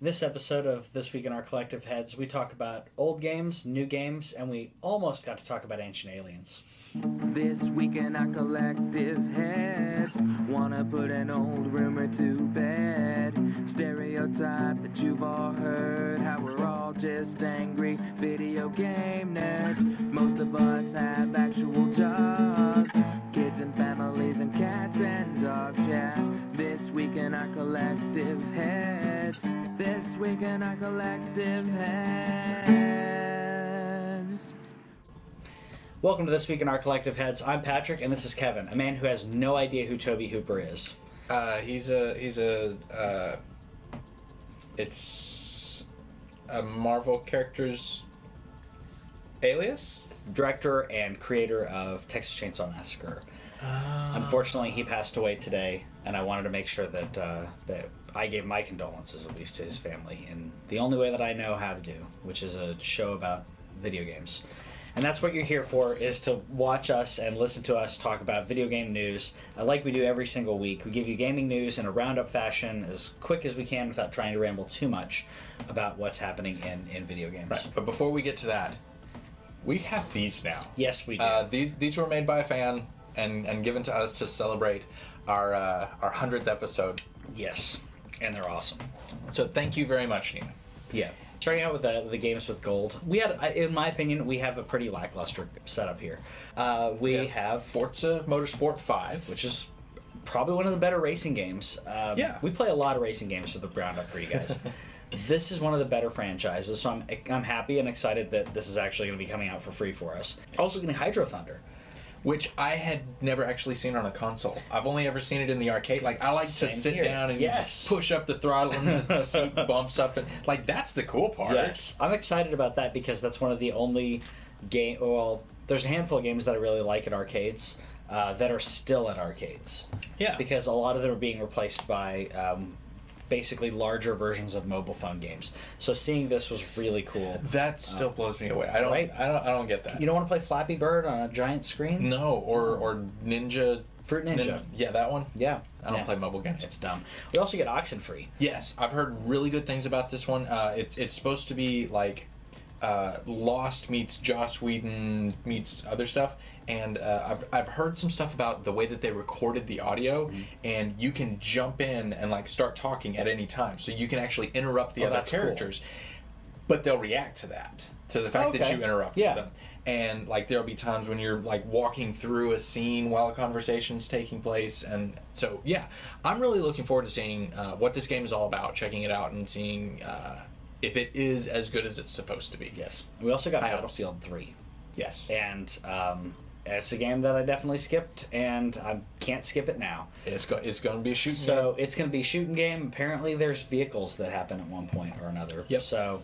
In this episode of This Week in Our Collective Heads, we talk about old games, new games, and we almost got to talk about Ancient Aliens. This week in our collective heads, wanna put an old rumor to bed. Stereotype that you've all heard, how we're all just angry video game nerds. Most of us have actual jobs, kids and families and cats and dogs, yeah. This week in our collective heads, this week in our collective heads. Welcome to This Week in Our Collective Heads. I'm Patrick, and this is Kevin, a man who has no idea who Tobe Hooper is. Uh, he's a he's a uh, it's a Marvel character's alias. Director and creator of Texas Chainsaw Massacre. Unfortunately, he passed away today, and I wanted to make sure that uh, that I gave my condolences at least to his family in the only way that I know how to do, which is a show about video games. And that's what you're here for, is to watch us and listen to us talk about video game news, uh, like we do every single week. We give you gaming news in a roundup fashion, as quick as we can, without trying to ramble too much about what's happening in, in video games. Right. But before we get to that, we have these now. Yes, we do. Uh, these these were made by a fan and and given to us to celebrate our uh, our hundredth episode. yes, and they're awesome. So thank you very much, Nina. Yeah. Starting out with the, the games with gold, we had, in my opinion, we have a pretty lackluster setup here. Uh, we have, Forza Motorsport Five, which is probably one of the better racing games. Um, Yeah. We play a lot of racing games for the roundup for you guys. this is one of the better franchises, so I'm, I'm happy and excited that this is actually going to be coming out for free for us. Also getting Hydro Thunder. Which I had never actually seen on a console. I've only ever seen it in the arcade. Like I like to sit here. down and Yes. push up the throttle and the seat bumps up and like that's the cool part. Yes, I'm excited about that because that's one of the only game. Well, there's a handful of games that I really like at arcades uh, that are still at arcades. Yeah. because a lot of them are being replaced by um, basically larger versions of mobile phone games. So seeing this was really cool. That still blows me away. I don't. Right? I don't. I don't get that. You don't want to play Flappy Bird on a giant screen? no, or or Ninja. Fruit Ninja. Nin- yeah, that one. Yeah, I don't yeah. play mobile games. It's dumb. We also get Oxenfree. Yes, I've heard really good things about this one. Uh, it's it's supposed to be like uh, Lost meets Joss Whedon meets other stuff, and uh, I've I've heard some stuff about the way that they recorded the audio, Mm-hmm. and you can jump in and like start talking at any time, so you can actually interrupt the Oh, other that's cool. characters, but they'll react to that to the fact that you interrupt Yeah. them. And like there'll be times when you're like walking through a scene while a conversation's taking place, and so yeah, I'm really looking forward to seeing uh, what this game is all about, checking it out, and seeing uh, if it is as good as it's supposed to be. Yes. We also got I Battlefield 3. Yes. And um, it's a game that I definitely skipped, and I can't skip it now. It's go- it's going to be a shooting. So it's going to be a shooting game. Apparently, there's vehicles that happen at one point or another. Yep. So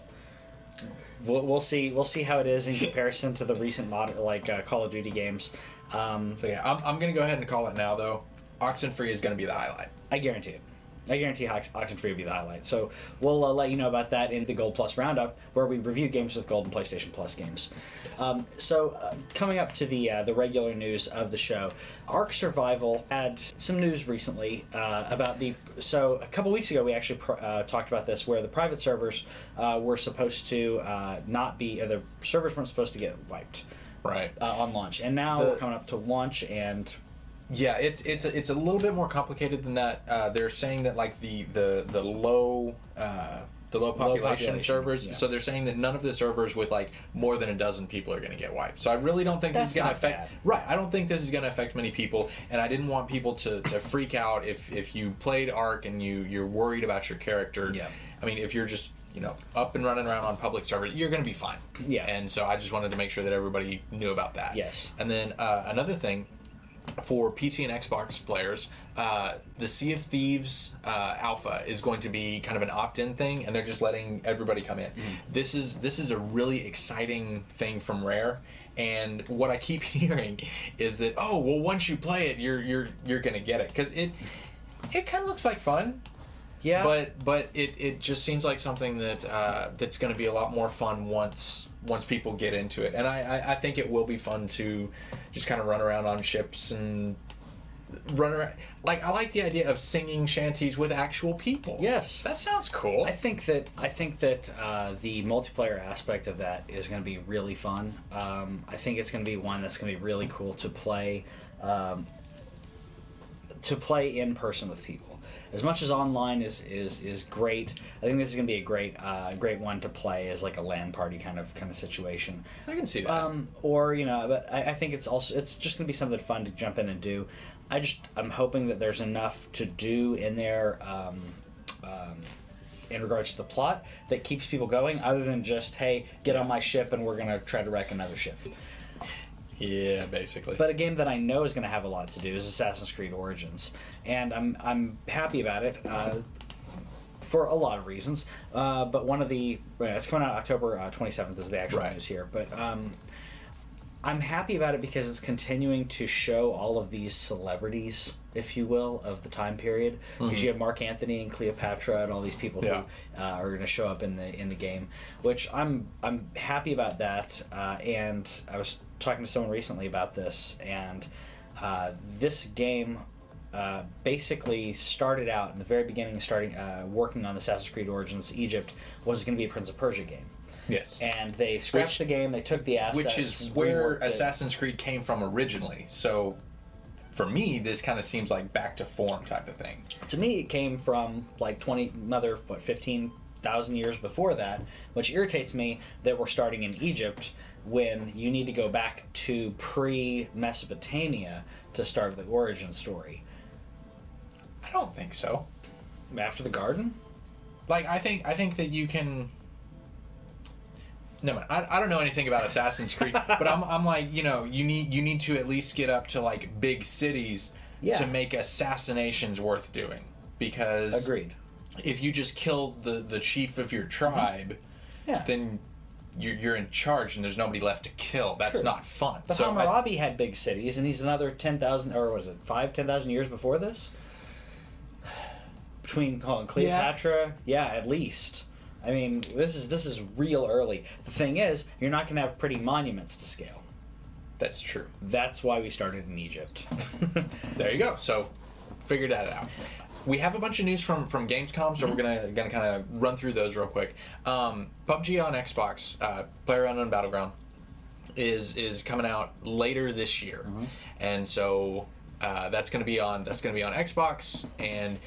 we'll, we'll see. We'll see how it is in comparison to the recent mod, like uh, Call of Duty games. Um, So yeah, I'm, I'm going to go ahead and call it now though. Oxenfree is going to be the highlight. I guarantee it. I guarantee Ox- Oxenfree will be the highlight. So we'll uh, let you know about that in the Gold Plus Roundup, where we review games with Gold and PlayStation Plus games. Um, so uh, coming up to the uh, the regular news of the show, Ark Survival had some news recently uh, about the. So a couple weeks ago, we actually pr- uh, talked about this, where the private servers uh, were supposed to uh, not be, or the servers weren't supposed to get wiped Right. uh, on launch, and now The- we're coming up to launch and. Yeah, it's it's a, it's a little bit more complicated than that. Uh, they're saying that like the the the low uh, the low population, population, servers. yeah. So they're saying that none of the servers with like more than a dozen people are going to get wiped. So I really don't think That's this is going to not affect. bad. Right, I don't think this is going to affect many people, and I didn't want people to, to freak out if if you played Ark and you you're worried about your character. Yeah. I mean, if you're just you know up and running around on public servers, you're going to be fine. Yeah. And so I just wanted to make sure that everybody knew about that. Yes. And then uh, another thing for PC and Xbox players, uh, the Sea of Thieves uh, alpha is going to be kind of an opt-in thing, and they're just letting everybody come in. This is this is a really exciting thing from Rare, and what I keep hearing is that oh well once you play it you're you're you're gonna get it because it it kind of looks like fun. Yeah. But but it, it just seems like something that uh, that's going to be a lot more fun once once people get into it, and I, I, I think it will be fun to just kind of run around on ships and run around. Like I like the idea of singing shanties with actual people. Yes. that sounds cool. I think that I think that uh, the multiplayer aspect of that is going to be really fun. Um, I think it's going to be one that's going to be really cool to play, um, to play in person with people. As much as online is is is great, I think this is going to be a great uh, great one to play as like a LAN party kind of kind of situation. I can see that. Um, or you know, but I, I think it's also it's just going to be something fun to jump in and do. I just I'm hoping that there's enough to do in there. Um, um, in regards to the plot that keeps people going other than just hey get on my ship and we're going to try to wreck another ship yeah, basically. but a game that i know is going to have a lot to do is assassin's creed origins and i'm i'm happy about it uh, for a lot of reasons uh, but one of the well, it's coming out october uh, 27th is the actual Right. news here but um, I'm happy about it because it's continuing to show all of these celebrities, if you will, of the time period. Because you have Mark Antony and Cleopatra and all these people Yeah. who uh, are going to show up in the in the game, which I'm I'm happy about that. Uh, and I was talking to someone recently about this, and uh, this game. Uh, basically started out in the very beginning, starting uh, working on the Assassin's Creed Origins Egypt was going to be a Prince of Persia game, yes. and they scratched Which- the game. They took the assets, Which is where reworked it. Assassin's Creed came from originally. So for me, this kind of seems like back to form type of thing. to me it came from like 20 another what 15,000 years before that which irritates me that we're starting in Egypt when you need to go back to pre Mesopotamia to start the origin story I don't think so. after the garden Like I think I think that you can. No, man, I, I don't know anything about Assassin's Creed, but I'm, I'm like you know you need you need to at least get up to like big cities Yeah. to make assassinations worth doing because agreed if you just kill the the chief of your mm-hmm. tribe, yeah then you're, you're in charge and there's nobody left to kill. That's Sure. not fun. but so I- had big cities and he's another 10,000 or was it 5 10,000 years before this between on, Cleopatra yeah. at least I mean this is this is real early the thing is you're not going to have pretty monuments to scale that's true. That's why we started in Egypt. There you go. So, figured that out. We have a bunch of news from from Gamescom, so we're gonna gonna kind of run through those real quick. Um, PUBG on Xbox, uh, Player Unknown Battleground, is is coming out later this year, and so uh, that's gonna be on that's gonna be on Xbox, and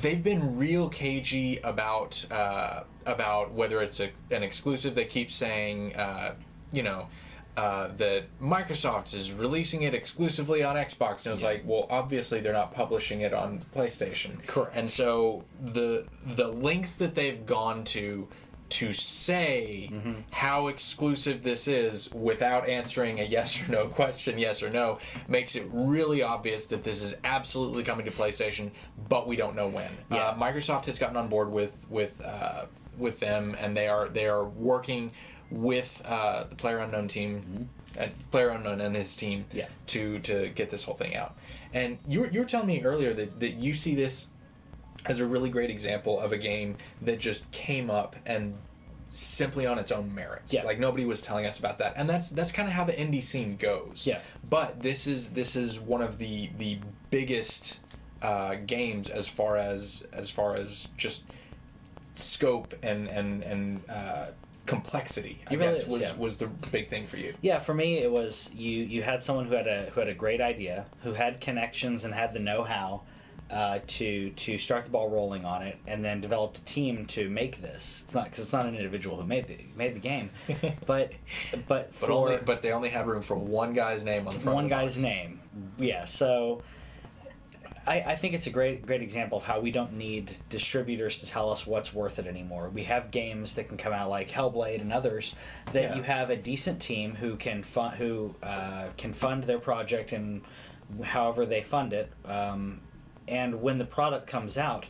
they've been real cagey about uh, about whether it's a, an exclusive. They keep saying, uh, you know. Uh, that Microsoft is releasing it exclusively on Xbox, and it was like, well, obviously they're not publishing it on PlayStation. Correct. And so the the lengths that they've gone to to say Mm-hmm. how exclusive this is without answering a yes or no question, yes or no, makes it really obvious that this is absolutely coming to PlayStation, but we don't know when. Yeah. Uh, Microsoft has gotten on board with with uh, with them, and they are they are working with uh, the Player Unknown team, and Player Unknown and his team, Mm-hmm. Yeah. to to get this whole thing out. And you were, you were telling me earlier that, that you see this as a really great example of a game that just came up and simply on its own merits. Yeah. Like nobody was telling us about that. And that's that's kind of how the indie scene goes. Yeah. But this is this is one of the the biggest uh, games as far as as far as just scope and and and uh, complexity. I It really guess is, was yeah. was the big thing for you. yeah, for me, it was you. You had someone who had a who had a great idea, who had connections and had the know-how uh, to to start the ball rolling on it, and then developed a team to make this. It's not because it's not an individual who made the made the game, but but But for only but they only had room for one guy's name on the front. one of the guy's box. name. Yeah, so I, I think it's a great great example of how we don't need distributors to tell us what's worth it anymore. We have games that can come out like Hellblade and others that Yeah. you have a decent team who can fund who uh, can fund their project and however they fund it. Um, and when the product comes out,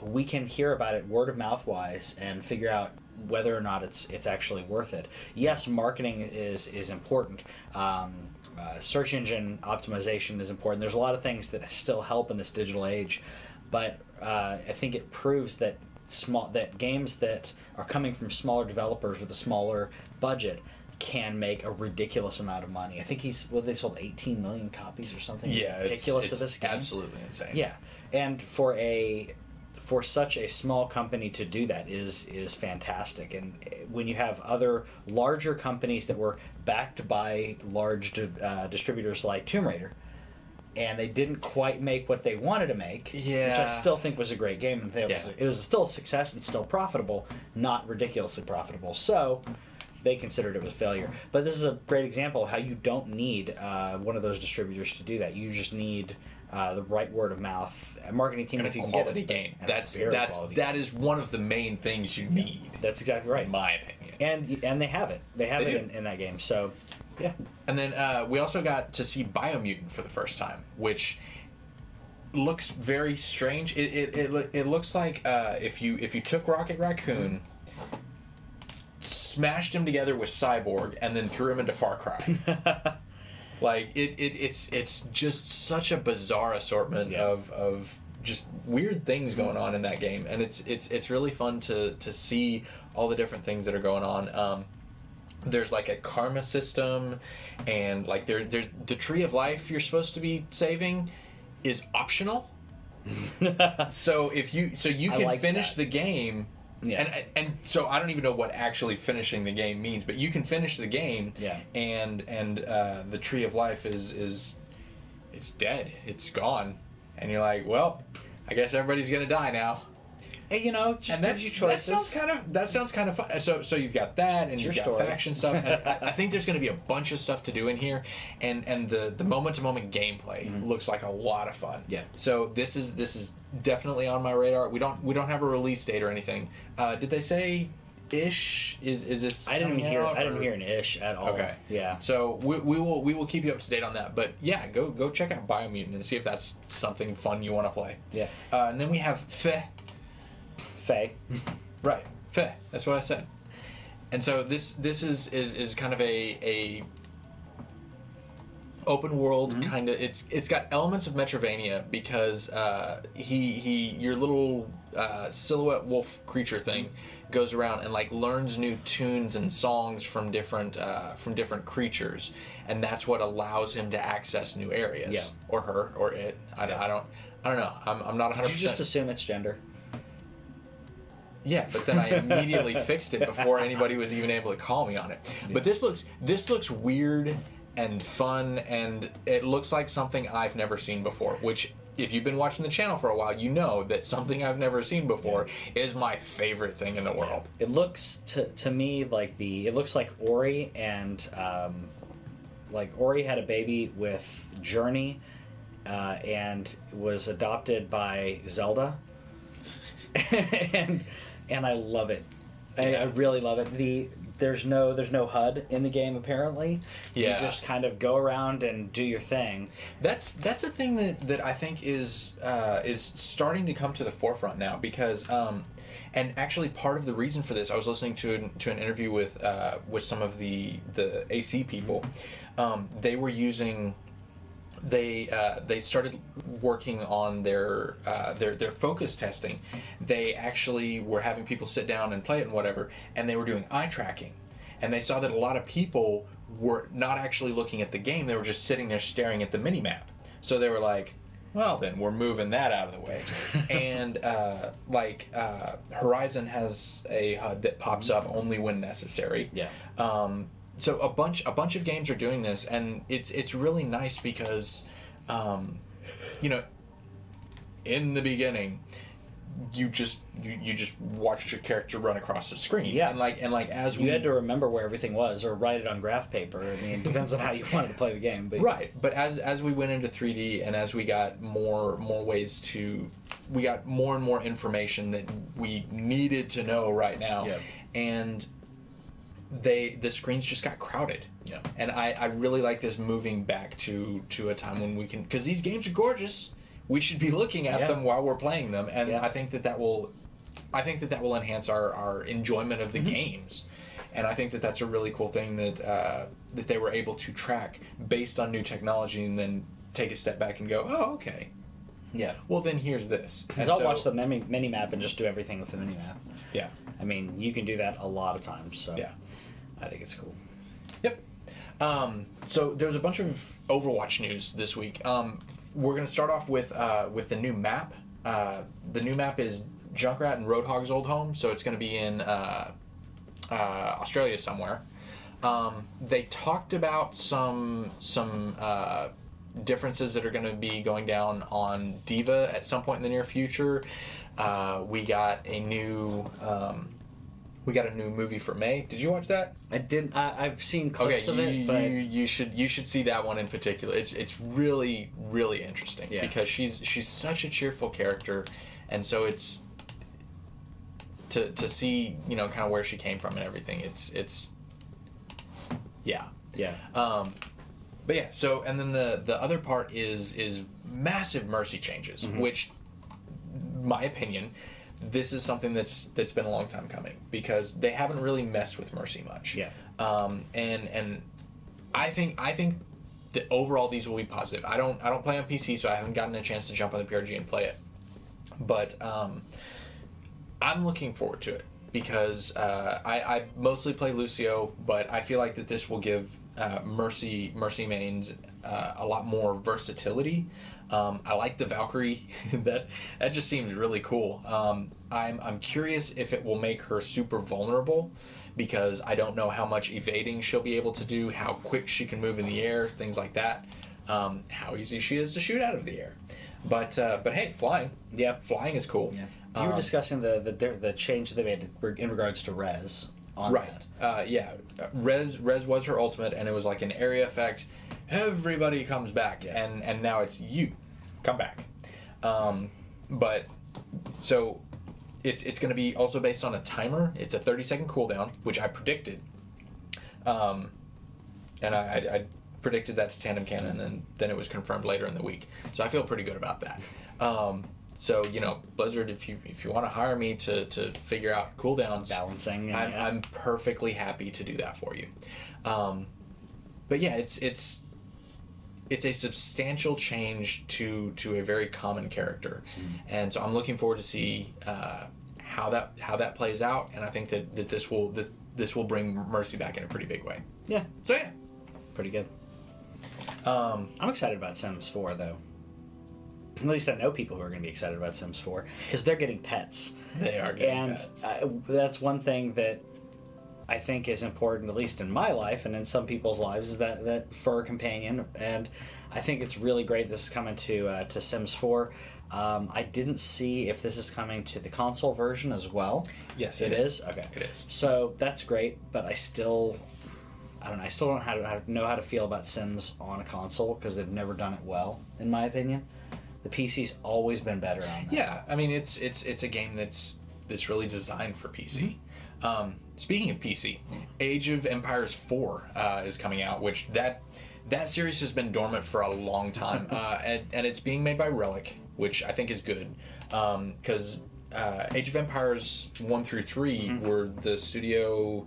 we can hear about it word of mouth wise and figure out whether or not it's it's actually worth it. Yes, marketing is is important. Um, uh, search engine optimization is important. There's a lot of things that still help in this digital age, but uh, I think it proves that small that games that are coming from smaller developers with a smaller budget can make a ridiculous amount of money. I think he's well, they sold 18 million copies or something Yeah, ridiculous it's of this game. absolutely insane. Yeah, and for a for such a small company to do that is is fantastic. And when you have other larger companies that were backed by large di- uh, distributors like Tomb Raider, and they didn't quite make what they wanted to make, yeah. which I still think was a great game, and it was, Yeah. it was still a success and still profitable, not ridiculously profitable. So. They considered it was failure, but this is a great example of how you don't need uh, one of those distributors to do that. You just need uh, the right word of mouth, a marketing team, And if a you can quality get it. game. That's that's that is one of the main things you need, That's exactly right. in my opinion. and and they have it. They have They it in, in that game. So, yeah, And then uh, we also got to see Biomutant for the first time, which looks very strange. It it, it, it looks like uh, if you if you took Rocket Raccoon, smashed him together with Cyborg, and then threw him into Far Cry. like it, it it's it's just such a bizarre assortment Yeah. of of just weird things going on in that game, and it's it's it's really fun to to see all the different things that are going on. Um, there's like a karma system and like there there's the tree of life you're supposed to be saving is optional so if you so you I can like finish that. the game Yeah. and and so I don't even know what actually finishing the game means but you can finish the game Yeah. and and uh, the tree of life is is it's dead it's gone and you're like well I guess everybody's gonna die now hey, you know, just and that's, you that sounds kind of that sounds kind of fun. So so you've got that, and you've your got story. faction stuff, and I, I think there's going to be a bunch of stuff to do in here, and and the the moment to moment gameplay looks like a lot of fun. Mm-hmm. Yeah. So this is this is definitely on my radar. We don't we don't have a release date or anything. Uh, did they say ish? Is is this? I didn't hear. I didn't hear an ish at all. Okay. Yeah. So we, we will we will keep you up to date on that. But yeah, go go check out Biomutant and see if that's something fun you want to play. Yeah. Uh, and then we have Fe. Faye. Right, fair. That's what I said. And so this this is is, is kind of a a open world kind of. It's it's got elements of Metroidvania because uh, he he your little uh, silhouette wolf creature thing goes around and like learns new tunes and songs from different uh, from different creatures, and that's what allows him to access new areas. Yeah. Or her or it. I, I don't. I don't know. I'm, I'm not 100%. Did you just assume it's gender? Yeah, but then I immediately fixed it before anybody was even able to call me on it. But this looks this looks weird and fun and it looks like something I've never seen before, which if you've been watching the channel for a while, you know that something I've never seen before is my favorite thing in the world. It looks to, to me like the it looks like Ori and um, like Ori had a baby with Journey uh, and was adopted by Zelda and and I love it. I, I really love it. The there's no there's no HUD in the game apparently. Yeah. You just kind of go around and do your thing. That's that's a thing that, that I think is uh, is starting to come to the forefront now because um, and actually part of the reason for this I was listening to an, to an interview with uh, with some of the the AC people um, they were using they uh, they started working on their uh, their their focus testing. They actually were having people sit down and play it and whatever, and they were doing eye tracking, and they saw that a lot of people were not actually looking at the game; they were just sitting there staring at the mini map. So they were like, "Well, then we're moving that out of the way." and uh, like uh, Horizon has a HUD that pops up only when necessary. Yeah. Um, so a bunch a bunch of games are doing this, and it's it's really nice because, um, you know, in the beginning, you just you, you just watched your character run across the screen. Yeah. and like and like as we had to remember where everything was or write it on graph paper. I mean, it depends on how you wanted to play the game. But Right, but as as we went into 3D and as we got more more ways to we got more and more information that we needed to know right now. Yeah. And they the screens just got crowded. Yeah. And I I really like this moving back to to a time when we can cuz these games are gorgeous. We should be looking at Yeah. them while we're playing them and Yeah. I think that that will I think that that will enhance our, our enjoyment of the Mm-hmm. games, and I think that that's a really cool thing that uh, that they were able to track based on new technology, and then take a step back and go, oh, okay. yeah. Well, then here's this. Because I'll so- watch the mini, mini map and just do everything with the mini map. Yeah, I mean, you can do that a lot of times. So Yeah. I think it's cool. Yep. Um, so there's a bunch of Overwatch news this week. Um, we're gonna start off with uh, with the new map. Uh, the new map is Junkrat and Roadhog's old home, so it's gonna be in uh, uh, Australia somewhere. Um, they talked about some some uh, differences that are going to be going down on D.Va at some point in the near future. Uh, we got a new um, we got a new movie for Mei. Did you watch that? I didn't. I, I've seen Okay, clips of you, it, but you, you should you should see that one in particular. It's it's really really interesting Yeah. because she's she's such a cheerful character, and so it's to to see you know kind of where she came from and everything. It's it's yeah. yeah, Um, but yeah, so and then the the other part is is massive mercy changes, Mm-hmm. which, my opinion, this is something that's that's been a long time coming because they haven't really messed with mercy much. Yeah. Um, and and I think I think that overall these will be positive. I don't I don't play on PC, so I haven't gotten a chance to jump on the PRG and play it. But um, I'm looking forward to it because uh, I, I mostly play Lucio, but I feel like that this will give uh, Mercy Mercy mains uh, a lot more versatility. Um, I like the Valkyrie. that that just seems really cool. Um, I'm I'm curious if it will make her super vulnerable because I don't know how much evading she'll be able to do, how quick she can move in the air, things like that. Um, how easy she is to shoot out of the air. But uh, but hey, flying. yeah. Flying is cool. Yeah. You were Um, discussing the, the the change they made in regards to res on Right. that. Uh, yeah. Res Res was her ultimate, and it was like an area effect. Everybody comes back, Yeah. and and now it's you, come back. Um, but so it's it's going to be also based on a timer. It's a thirty second cooldown, which I predicted. Um, and I, I, I predicted that to Tandem Cannon, and then it was confirmed later in the week. So I feel pretty good about that. Um, so you know, Blizzard, if you if you want to hire me to to figure out cooldowns, Balancing. I'm, yeah. I'm perfectly happy to do that for you. Um, but yeah, it's it's it's a substantial change to to a very common character, and so I'm looking forward to see uh, how that how that plays out. And I think that, that this will this this will bring Mercy back in a pretty big way. yeah, So yeah, pretty good. um, I'm excited about Sims 4 though. At least I know people who are going to be excited about Sims 4 because they're getting pets. they are getting and pets. I, that's one thing that I think is important, at least in my life and in some people's lives, is that that fur companion. And I think it's really great. This is coming to uh, to Sims 4. Um, I didn't see if this is coming to the console version as well. yes, it is. Okay, It is. So that's great, but I still, I don't know. I still don't know how to know how to feel about Sims on a console because they've never done it well, in my opinion. The PC's always been better on that. Yeah, I mean it's it's it's a game that's that's really designed for PC. Um, speaking of PC, Age of Empires Four uh, is coming out, which that that series has been dormant for a long time, uh, and and it's being made by Relic, which I think is good because uh, Age of Empires One through 3 were the studio.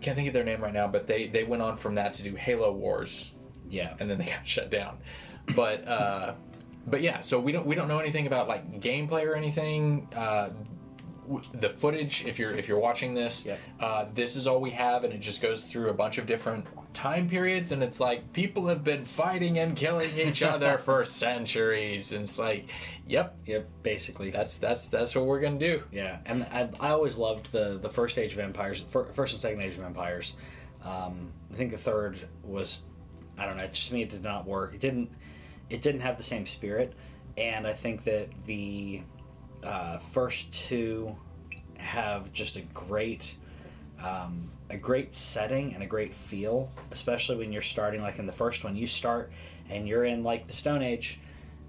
Can't think of their name right now, but they they went on from that to do Halo Wars, Yeah. and then they got shut down. But uh, but yeah, so we don't we don't know anything about like gameplay or anything. Uh, w- the footage, if you're if you're watching this, Yep. uh, this is all we have, and it just goes through a bunch of different time periods, and it's like people have been fighting and killing each other for centuries, and it's like, yep, Yep. Basically. that's that's that's what we're gonna do. Yeah, and I, I always loved the the first Age of Empires, fir- first and second Age of Empires. Um, I think the third was, I don't know, just to me it did not work. It didn't, it didn't have the same spirit, and I think that the uh, first two have just a great, um, a great setting and a great feel, especially when you're starting like in the first one. You start and you're in like the Stone Age.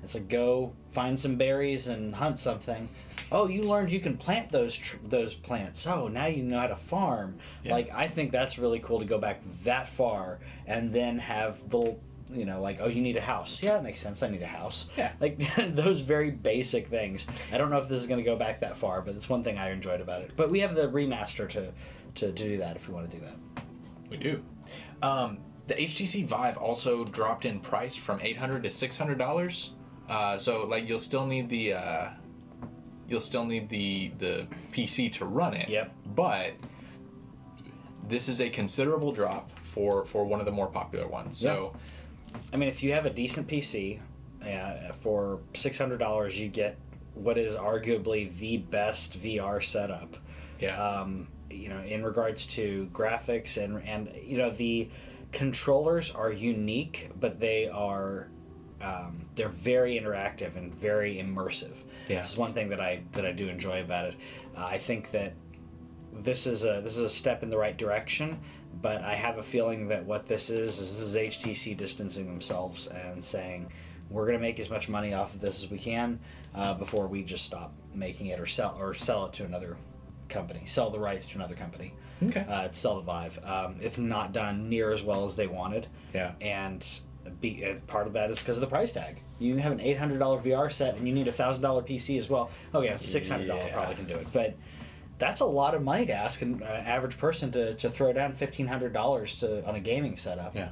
It's like go find some berries and hunt something. Oh, you learned you can plant those tr- those plants. Oh, now you know how to farm. Yeah. Like I think that's really cool to go back that far and then have little, you know, like oh, you need a house. Yeah, it makes sense. I need a house. Yeah. Like those very basic things. I don't know if this is going to go back that far, but it's one thing I enjoyed about it. But we have the remaster to to, to do that if we want to do that. We do. Um, the HTC Vive also dropped in price from eight hundred to six hundred dollars. Uh, so like you'll still need the uh, you'll still need the the PC to run it. Yep. But this is a considerable drop for for one of the more popular ones. So I mean, if you have a decent PC, uh, for six hundred dollars, you get what is arguably the best VR setup. yeah, Um, you know, in regards to graphics and and you know the controllers are unique, but they are um, they're very interactive and very immersive. Yeah. This is one thing that I that I do enjoy about it. Uh, I think that this is a this is a step in the right direction, but I have a feeling that what this is is this is HTC distancing themselves and saying we're going to make as much money off of this as we can uh, before we just stop making it or sell or sell it to another company, sell the rights to another company. Okay. Uh, to sell the Vive, um, it's not done near as well as they wanted. Yeah. And be, uh, part of that is because of the price tag. You have an eight hundred dollar VR set and you need a thousand dollar PC as well. Okay, a six hundred dollar Yeah. probably can do it, but that's a lot of money to ask an uh, average person to, to throw down fifteen hundred dollars to on a gaming setup. Yeah,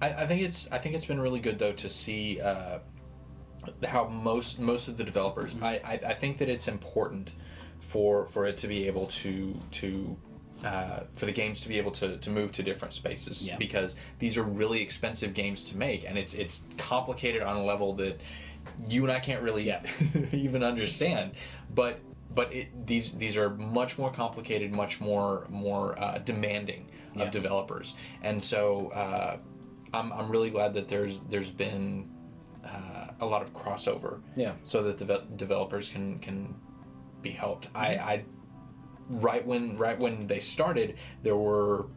I, I think it's I think it's been really good though to see uh, how most most of the developers. Mm-hmm. I, I I think that it's important for for it to be able to to. Uh, for the games to be able to, to move to different spaces Yeah. because these are really expensive games to make and it's it's complicated on a level that you and I can't really Yeah. even understand but but it, these these are much more complicated much more more uh, demanding of Yeah. developers and so uh, I'm, I'm really glad that there's there's been uh, a lot of crossover Yeah. so that the developers can can be helped I, Mm-hmm. I right when right when they started there were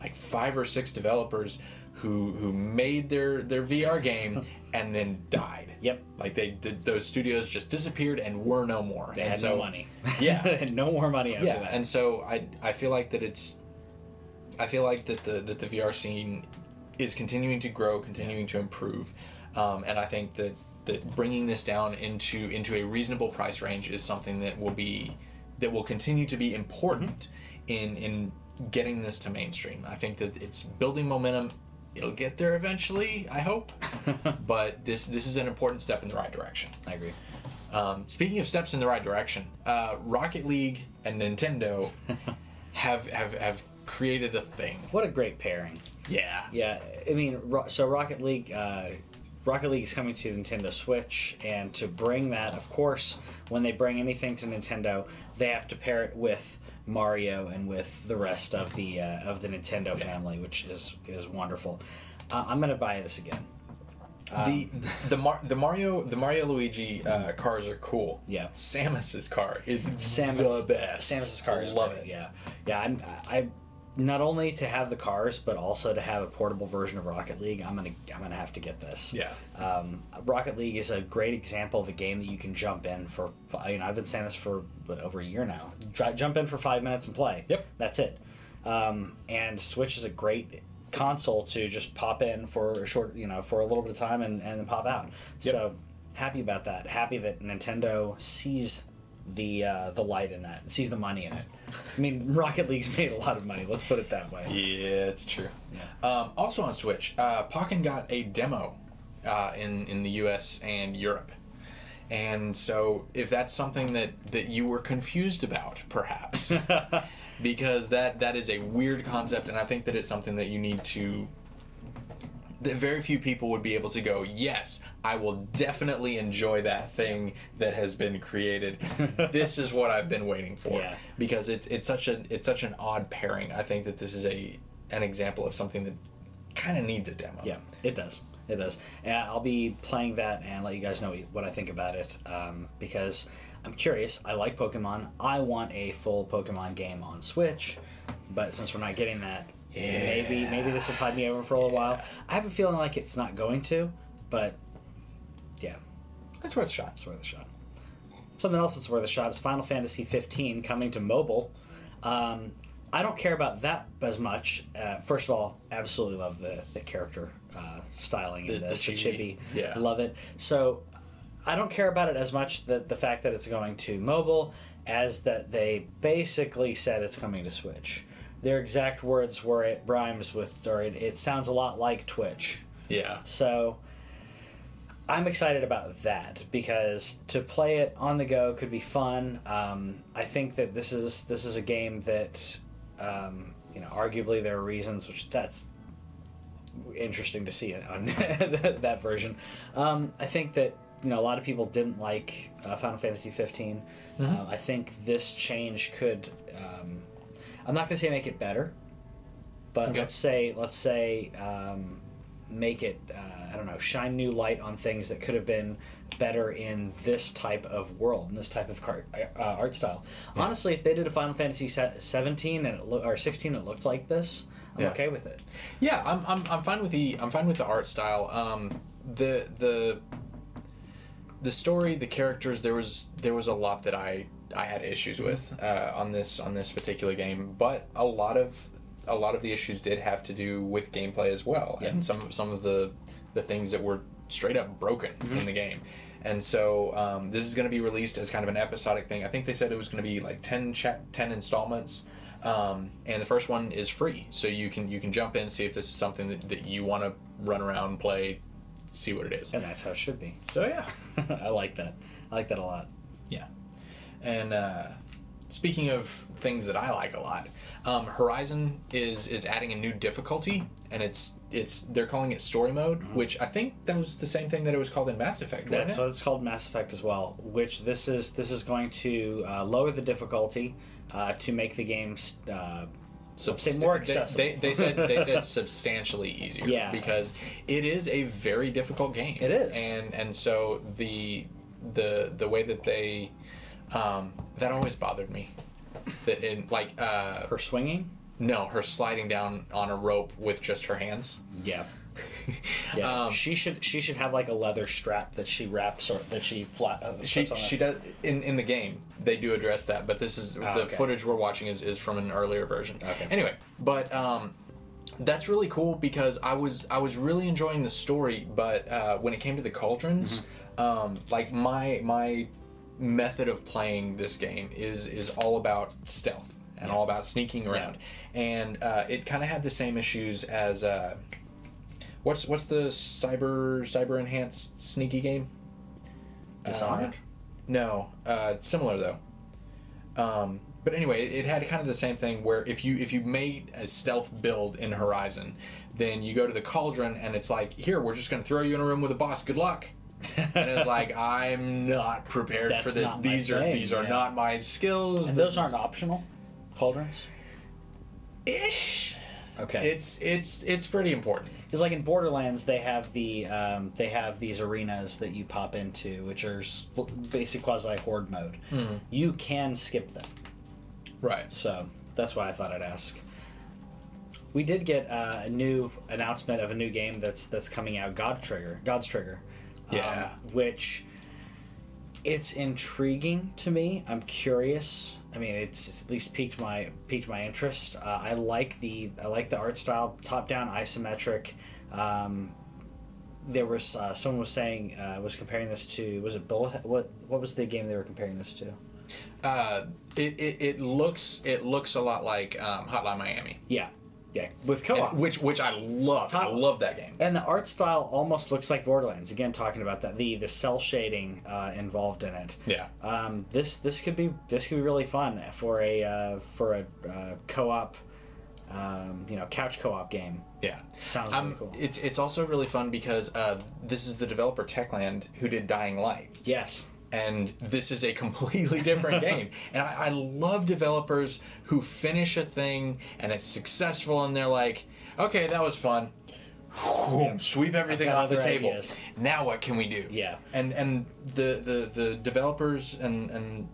like five or six developers who who made their their VR game and then died Yep. like they did those studios just disappeared and were no more They and had so no money. Yeah. they had no more money after yeah that. and so i i feel like that it's i feel like that the that the vr scene is continuing to grow continuing to improve um, and i think that that bringing this down into into a reasonable price range is something that will be that will continue to be important in in getting this to mainstream i think that it's building momentum it'll get there eventually i hope but this this is an important step in the right direction I agree. um, speaking of steps in the right direction, uh, Rocket League and Nintendo have, have have created a thing. What a great pairing. Yeah. Yeah, I mean, Ro- so Rocket League, uh, Rocket League is coming to Nintendo Switch, and to bring that, of course, when they bring anything to Nintendo, they have to pair it with Mario and with the rest of the uh, of the Nintendo family, which is is wonderful. Uh, I'm gonna buy this again. the the Mar- the Mario the Mario Luigi uh, cars are cool. Yeah. Samus's car is Samus, the best. Samus's car I is love great, it. Yeah, yeah. I'm I not only to have the cars, but also to have a portable version of Rocket League. I'm gonna I'm gonna have to get this. Yeah. Um, Rocket League is a great example of a game that you can jump in for. I mean, I've been saying this for what, over a year now. Try, jump in for five minutes and play. Yep. That's it. Um, and Switch is a great console to just pop in for a short, you know, for a little bit of time and, and then pop out. Yep. So happy about that. Happy that Nintendo sees the uh, the light in that, sees the money in it. I mean, Rocket League's made a lot of money. Let's put it that way. Yeah, it's true. Um, also on Switch, uh, Pokken got a demo uh, in in the U.S. and Europe, and so if that's something that that you were confused about, perhaps, because that that is a weird concept, and I think that it's something that you need to. That very few people would be able to go, yes, I will definitely enjoy that thing that has been created. this is what I've been waiting for Yeah. because it's it's such a it's such an odd pairing. I think that this is a an example of something that kind of needs a demo. Yeah, it does. It does. And I'll be playing that and let you guys know what I think about it um, because I'm curious. I like Pokemon. I want a full Pokemon game on Switch, but since we're not getting that, maybe maybe this will tide me over for a little while. I have a feeling like it's not going to, but yeah, it's worth a shot. it's worth a shot. Something else that's worth a shot is Final Fantasy 15 coming to mobile. Um, I don't care about that as much. Uh, first of all, absolutely love the, the character uh, styling in The- the this, the chibi. chibi. Yeah. Love it. So I don't care about it as much that the fact that it's going to mobile as that they basically said it's coming to Switch. Their exact words were it rhymes with, or it, it sounds a lot like Twitch. Yeah. So I'm excited about that because to play it on the go could be fun. Um, I think that this is this is a game that um, you know, arguably there are reasons which that's interesting to see on that version. Um, I think that you know a lot of people didn't like uh, Final Fantasy 15. Uh, I think this change could. I'm not going to say make it better, but Okay. let's say let's say um, make it. Uh, I don't know, shine new light on things that could have been better in this type of world, in this type of car, uh, art style. Honestly, if they did a Final Fantasy se- 17 and it lo- or 16, and it looked like this. I'm Yeah. okay with it. Yeah, I'm, I'm, I'm fine with the I'm fine with the art style. Um, the the the story, the characters, there was there was a lot that I I had issues with uh, on this on this particular game, but a lot of a lot of the issues did have to do with gameplay as well, and some some of the the things that were straight up broken in the game. And so um, this is going to be released as kind of an episodic thing. I think they said it was going to be like 10, cha- 10 installments. Um, and the first one is free, so you can you can jump in see if this is something that, that you want to run around, play, see what it is. And that's how it should be. So yeah, I like that. I like that a lot. yeah. And uh, speaking of things that I like a lot, um, Horizon is is adding a new difficulty, and it's it's they're calling it story mode, which I think that was the same thing that it was called in Mass Effect. That's it? what it's called Mass Effect as well. Which this is this is going to uh, lower the difficulty uh, to make the game uh, say more they- accessible. They, they said they said substantially easier. Yeah. Because it is a very difficult game. It is. And and so the the the way that they um, that always bothered me. That in like uh, her swinging. no, her sliding down on a rope with just her hands. Yeah. Yeah, Um, she should she should have like a leather strap that she wraps or that she flat. Uh, She she does in in the game they do address that, but this is Ah, the okay. footage we're watching is, is from an earlier version. Okay. Anyway, but um, that's really cool because I was I was really enjoying the story, but uh, when it came to the cauldrons, Mm-hmm. um, like my my method of playing this game is is all about stealth and all about sneaking around, and uh, it kind of had the same issues as. Uh, What's what's the cyber cyber enhanced sneaky game? Dishonored? Uh, no, uh, similar though. Um, but anyway, it had kind of the same thing where if you if you made a stealth build in Horizon, then you go to the cauldron and it's like, here we're just going to throw you in a room with a boss. Good luck. And it's like I'm not prepared for this. These are thing, these are yeah. not my skills. and those aren't optional. Cauldrons. ish. Okay. It's it's it's pretty important. Because like in Borderlands, they have the um, they have these arenas that you pop into, which are basic quasi horde mode. Hmm. You can skip them, Right. so that's why I thought I'd ask. We did get uh, a new announcement of a new game that's that's coming out, God Trigger, God's Trigger. Um, Yeah. which it's intriguing to me. I'm curious. I mean, it's, it's at least piqued my piqued my interest. Uh, I like the I like the art style, top down isometric. Um, there was uh, someone was saying uh, was comparing this to was it Bullet? What what was the game they were comparing this to? Uh, it, it, it looks it looks a lot like um, Hotline Miami, Yeah, yeah, with co-op. And- which which I love. I love that game. And the art style almost looks like Borderlands. Again, talking about that, the the cel shading uh, involved in it. Yeah. Um, this this could be this could be really fun for a uh, for a uh, co-op, um, you know, couch co-op game. Yeah. Sounds Um, really cool. It's it's also really fun because uh, this is the developer Techland who did Dying Light. Yes. And this is a completely different game. And I, I love developers who finish a thing and it's successful, and they're like, "Okay, that was fun." Whoom, sweep everything off the table. ideas. Now what can we do? Yeah. And and the the the developers and and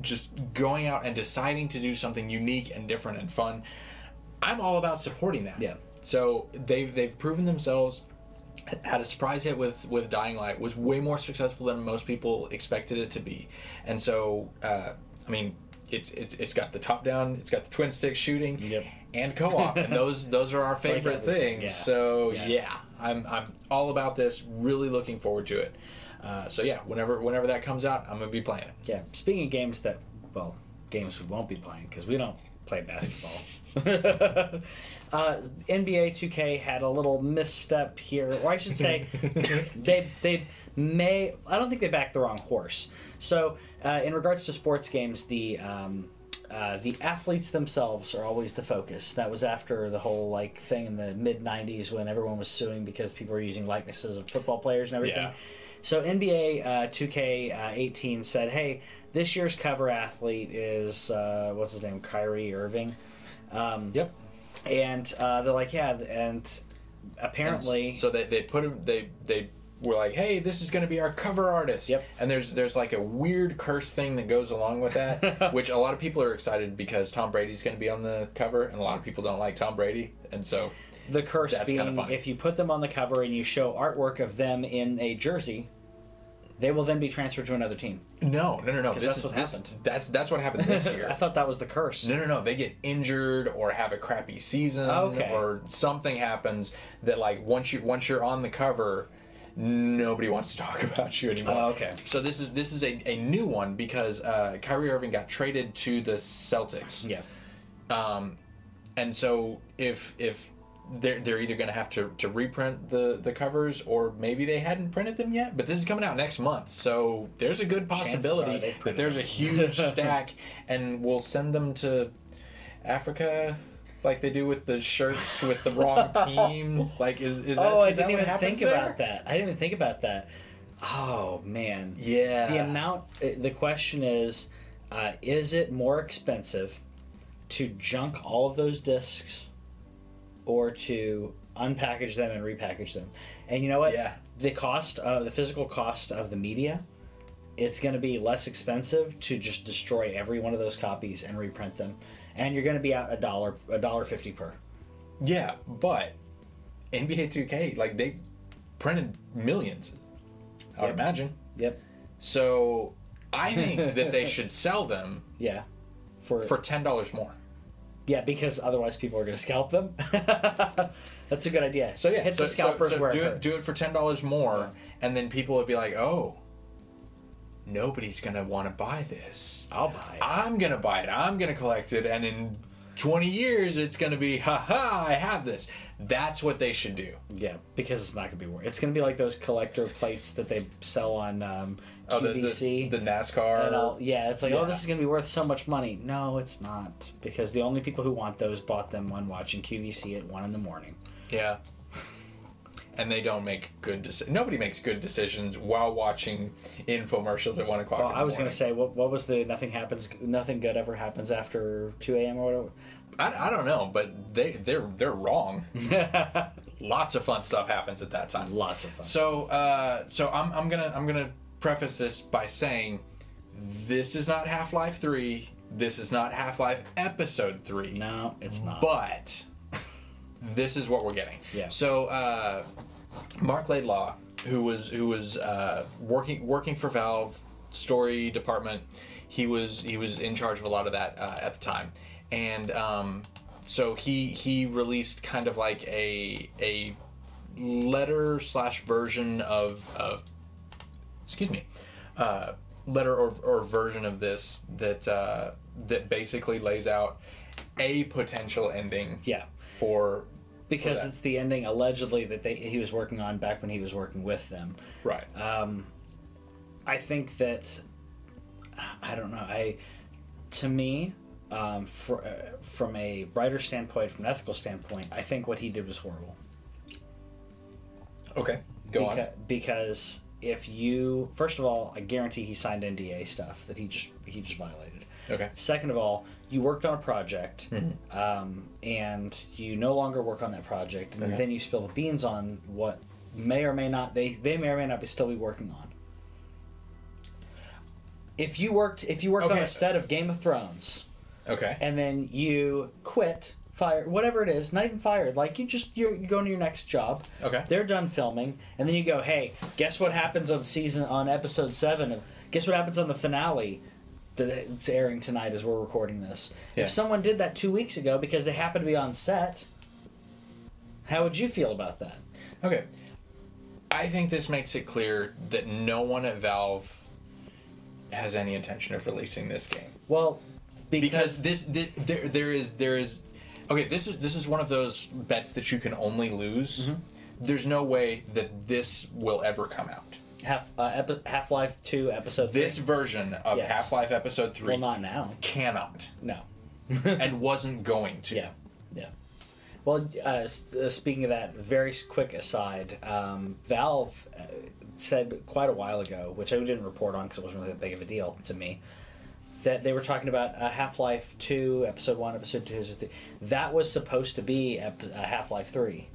just going out and deciding to do something unique and different and fun. I'm all about supporting that. Yeah. So they've they've proven themselves had a surprise hit with with Dying Light was way more successful than most people expected it to be, and so uh, I mean it's it's it's got the top down, it's got the twin stick shooting, Yep. and co op, and those those are our favorite things. yeah. So Yeah. yeah. I'm I'm all about this. Really looking forward to it. Uh, so yeah, whenever whenever that comes out, I'm gonna be playing it. Yeah. Speaking of games that, well, games we won't be playing because we don't play basketball. uh, NBA 2K had a little misstep here, or I should say, they they may. I don't think they backed the wrong horse. So, uh, in regards to sports games, the um, uh, the athletes themselves are always the focus. That was after the whole like thing in the mid '90s when everyone was suing because people were using likenesses of football players and everything. Yeah. So NBA uh, 2K18 said, "Hey, this year's cover athlete is uh, what's his name, Kyrie Irving." Um, Yep. And uh, they're like, "Yeah," and apparently, so they, they put him they they were like hey this is going to be our cover artist Yep. and there's there's like a weird curse thing that goes along with that which a lot of people are excited because tom brady's going to be on the cover and a lot of people don't like tom brady and so the curse being, if you put them on the cover and you show artwork of them in a jersey, they will then be transferred to another team. no no no no. this that's is what this, happened. that's that's what happened this year I thought that was the curse. No, no, no. They get injured or have a crappy season, Okay. or something happens that like once you once you're on the cover, nobody wants to talk about you anymore. Oh, okay. So this is this is a, a new one because uh, Kyrie Irving got traded to the Celtics, Yeah. Um, and so if if they're, they're either going to have to, to reprint the, the covers or maybe they hadn't printed them yet but this is coming out next month so there's a good possibility that there's a huge stack and we'll send them to africa like they do with the shirts with the wrong team like is, is that, Oh, I is that didn't even think there? about that. I didn't even think about that. Oh man. yeah The amount. uh, The question is, uh, is it more expensive to junk all of those discs, or to unpackage them and repackage them? And you know what? Yeah. The cost, of the physical cost of the media, it's going to be less expensive to just destroy every one of those copies and reprint them, and you're going to be out a dollar, a dollar fifty per. yeah but nba 2k like they printed millions i would Yep. imagine Yep. so i think that they should sell them Yeah. For, for $10 more yeah, because otherwise people are going to scalp them. That's a good idea. So yeah, hit so, the scalpers so, so where do it hurts. do it for ten dollars more, and then people would be like, "Oh, nobody's gonna want to buy this. I'll buy it. I'm gonna buy it. I'm gonna collect it, and in twenty years, it's gonna be, ha ha, I have this." That's what they should do. Yeah, because it's not going to be worth. It's going to be like those collector plates that they sell on um, Oh, the, QVC. the, the NASCAR. and all, yeah, it's like, oh, this is going to be worth so much money. No, it's not, because the only people who want those bought them when watching QVC at one in the morning. Yeah. And they don't make good decisions. Nobody makes good decisions while watching infomercials at one o'clock. Well, in the I was going to say, what, what was the nothing happens, nothing good ever happens after two a.m. or whatever. I, I don't know, but they they're they're wrong. Lots of fun stuff happens at that time. Lots of fun. So uh, so I'm, I'm gonna I'm gonna preface this by saying this is not Half Life Three. This is not Half Life Episode Three. no, it's not. But this is what we're getting. Yeah. So uh, Marc Laidlaw, who was who was uh, working working for Valve story department, he was he was in charge of a lot of that uh, at the time, and um, so he he released kind of like a a letter slash version of of excuse me uh, letter or, or version of this that uh, that basically lays out a potential ending yeah, for because that. it's the ending allegedly that they, he was working on back when he was working with them. right Um, I think that I don't know. I to me, um, for, uh, from a writer standpoint, from an ethical standpoint, I think what he did was horrible. okay go on Because if you, first of all, I guarantee he signed NDA stuff that he just he just violated. okay Second of all, you worked on a project, Mm-hmm. um, and you no longer work on that project, and Okay. then you spill the beans on what may or may not they they may or may not be still be working on. If you worked if you worked on a set of Game of Thrones, okay and then you quit, fired, whatever it is, not even fired, like you just you're, you go to your next job. Okay. They're done filming, and then you go, hey, guess what happens on season on episode seven? Of, guess what happens on the finale? It's airing tonight as we're recording this. Yeah. If someone did that two weeks ago because they happened to be on set, how would you feel about that? okay i think this makes it clear that no one at valve has any intention of releasing this game Well, because this, this there there is there is okay this is this is one of those bets that you can only lose Mm-hmm. there's no way that this will ever come out Half uh, epi- Half Life Two episode. This three. version of Yes. Half Life Episode Three well, not now. cannot No. and wasn't going to. Yeah, yeah. Well, uh, uh, speaking of that, very quick aside, um, Valve uh, said quite a while ago, which I didn't report on because it wasn't really that big of a deal to me, that they were talking about uh, Half Life 2, Episode 1, Episode 2, Episode 3. That was supposed to be ep- uh, Half Life 3.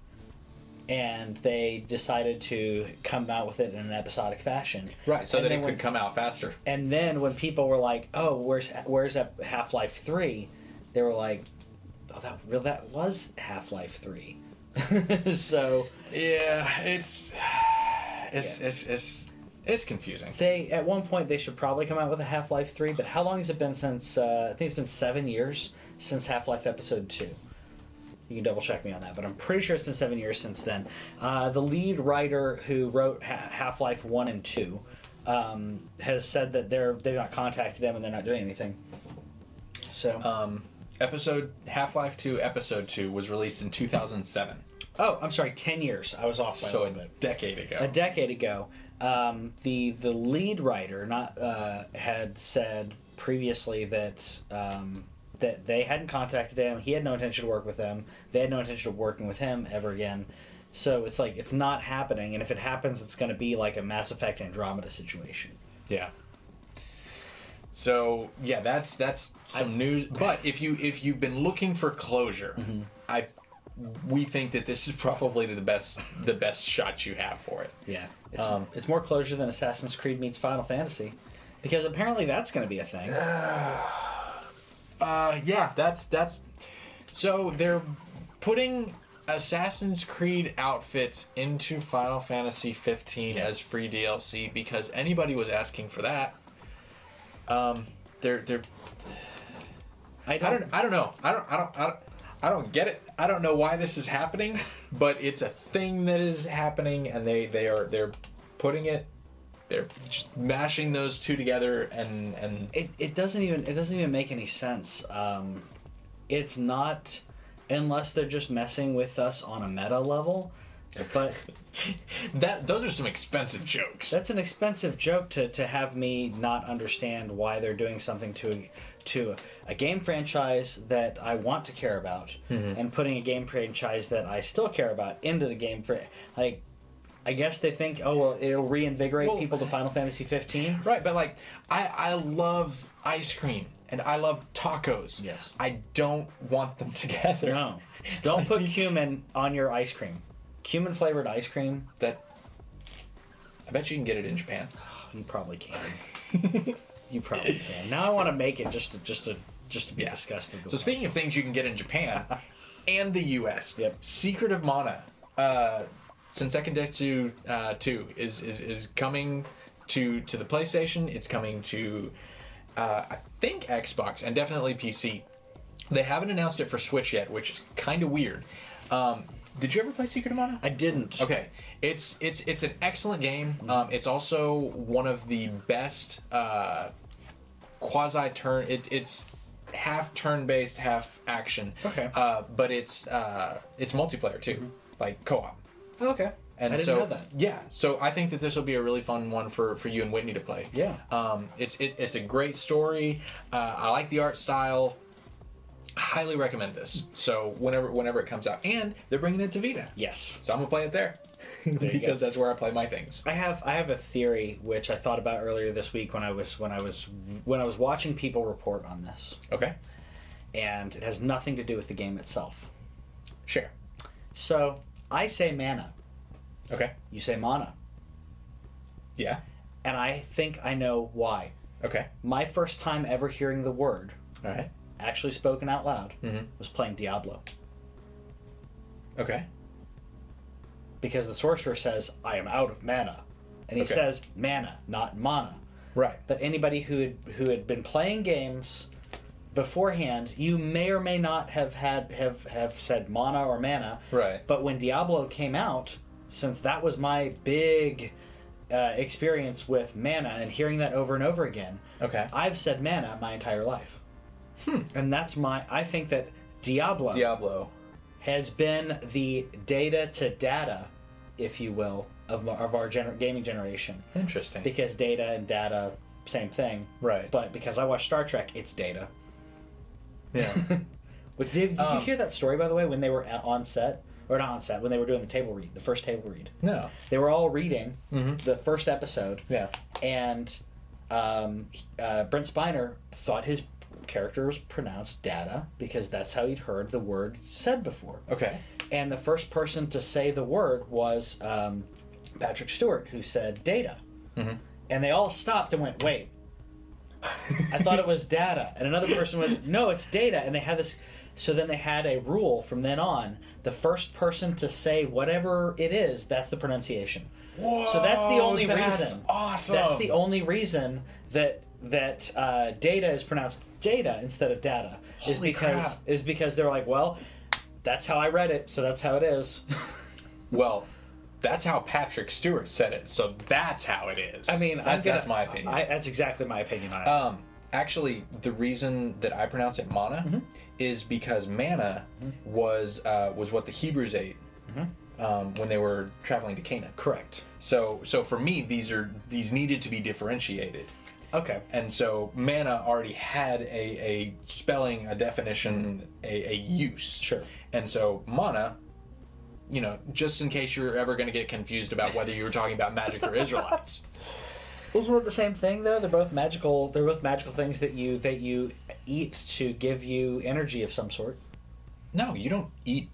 And they decided to come out with it in an episodic fashion. Right, so And that it when- could come out faster. and then when people were like, "Oh, where's where's Half Life 3? They were like, "Oh, that real that was Half Life 3." so Yeah, it's it's Yeah. it's it's it's confusing. they at one point they should probably come out with a Half Life 3. But how long has it been since? Uh, I think it's been seven years since Half Life Episode 2. You can double check me on that, but I'm pretty sure it's been seven years since then. Uh, the lead writer who wrote ha- Half Life 1 and 2 um, has said that they're they've not contacted them and they're not doing anything. So Um, episode Half Life Two, Episode Two was released in 2007, Oh, I'm sorry, ten years. I was off by so a a little bit. decade ago. A decade ago, um, the the lead writer not uh, had said previously that um, that they hadn't contacted him. He had no intention to work with them. They had no intention of working with him ever again. So it's like it's not happening, and if it happens, it's going to be like a Mass Effect Andromeda situation. Yeah. So yeah, that's that's some news. But if you if you've been looking for closure, Mm-hmm. I we think that this is probably the best the best shot you have for it. Yeah, it's, Um, it's more closure than Assassin's Creed meets Final Fantasy, because apparently that's going to be a thing. Uh, yeah, that's that's. So they're putting Assassin's Creed outfits into Final Fantasy 15 as free DLC because anybody was asking for that. Um, they're they're I I don't I don't know. I don't I don't I don't I don't get it. I don't know why this is happening, but it's a thing that is happening and they they are they're putting it they're just mashing those two together and and it, it doesn't even it doesn't even make any sense um, it's not unless they're just messing with us on a meta level but that those are some expensive jokes. that's an expensive joke to, to have me not understand why they're doing something to to a game franchise that I want to care about mm-hmm. and putting a game franchise that I still care about into the game for like I guess they think oh well it'll reinvigorate Well- people to Final Fantasy 15 Right, but like I I love ice cream and I love tacos. Yes. I don't want them together. No. Don't put cumin on your ice cream. Cumin flavored ice cream, That I bet you can get it in Japan. you probably can. you probably can. Now I want to make it just to just to just to be Yeah. disgusted. So speaking of things you can get in Japan and the US, Yep. Secret of Mana, uh Seiken Densetsu uh 2 is, is is coming to to the PlayStation, it's coming to uh I think Xbox and definitely PC. They haven't announced it for Switch yet, which is kind of weird. Um did you ever play Secret of Mana? I didn't. Okay, it's it's it's an excellent game. Um, it's also one of the best uh, quasi turn. It, it's half turn based, half action. Okay. Uh, but it's uh, it's multiplayer too, like co op. Okay. And I didn't so know that. yeah, so I think that this will be a really fun one for, for you and Whitney to play. Yeah. Um, it's it, it's a great story. Uh, I like the art style. Highly recommend this. So whenever whenever it comes out, and they're bringing it to Vita. Yes. So I'm gonna play it there, you because go. that's where I play my things. I have I have a theory which I thought about earlier this week when I was when I was when I was watching people report on this, Okay, and it has nothing to do with the game itself. Sure. So I say mana, Okay, you say mana, yeah. and I think I know why. Okay, My first time ever hearing the word all right. Actually spoken out loud Mhm. was playing Diablo. Okay, Because the sorcerer says, I am out of mana. And he Okay. says mana, not mana. right. But anybody who had, who had been playing games beforehand, you may or may not have had have, have said mana or mana. Right. But when Diablo came out, since that was my big uh, experience with mana and hearing that over and over again, Okay. I've said mana my entire life. And that's my I think that Diablo Diablo. has been the data to data, if you will, of, my- of our gener- gaming generation Interesting. because data and data same thing. Right. But because I watch Star Trek, it's data. yeah. But did, did you Um, hear that story by the way when they were at- on set or not on set when they were doing the table read, the first table read? No. They were all reading Mm-hmm. the first episode, Yeah. and um, uh, Brent Spiner thought his character was pronounced data because that's how he'd heard the word said before. Okay. And the first person to say the word was um, Patrick Stewart, who said data. Mm-hmm. And they all stopped and went, wait. I thought it was data. And another person went, no, it's data. And they had this. So then they had a rule from then on the first person to say whatever it is, that's the pronunciation. Whoa. So that's the only that's reason. Awesome. That's the only reason that that uh, data is pronounced data instead of data is because crap. is because they're like, well, that's how I read it, so that's how it is. Well, that's how Patrick Stewart said it, so that's how it is. I mean, that's, gonna, that's my opinion. I, that's exactly my opinion on it. um, actually, the reason that I pronounce it mana Mm-hmm. is because manna was uh, was what the Hebrews ate Mm-hmm. um, when they were traveling to Canaan. Correct. So, so for me, these are these needed to be differentiated. Okay. And so mana already had a, a spelling, a definition, a, a use. Sure. And so mana, you know, just in case you're ever going to get confused about whether you were talking about magic or Israelites. Isn't it the same thing though? They're both magical. They're both magical things that you that you eat to give you energy of some sort. No, you don't eat.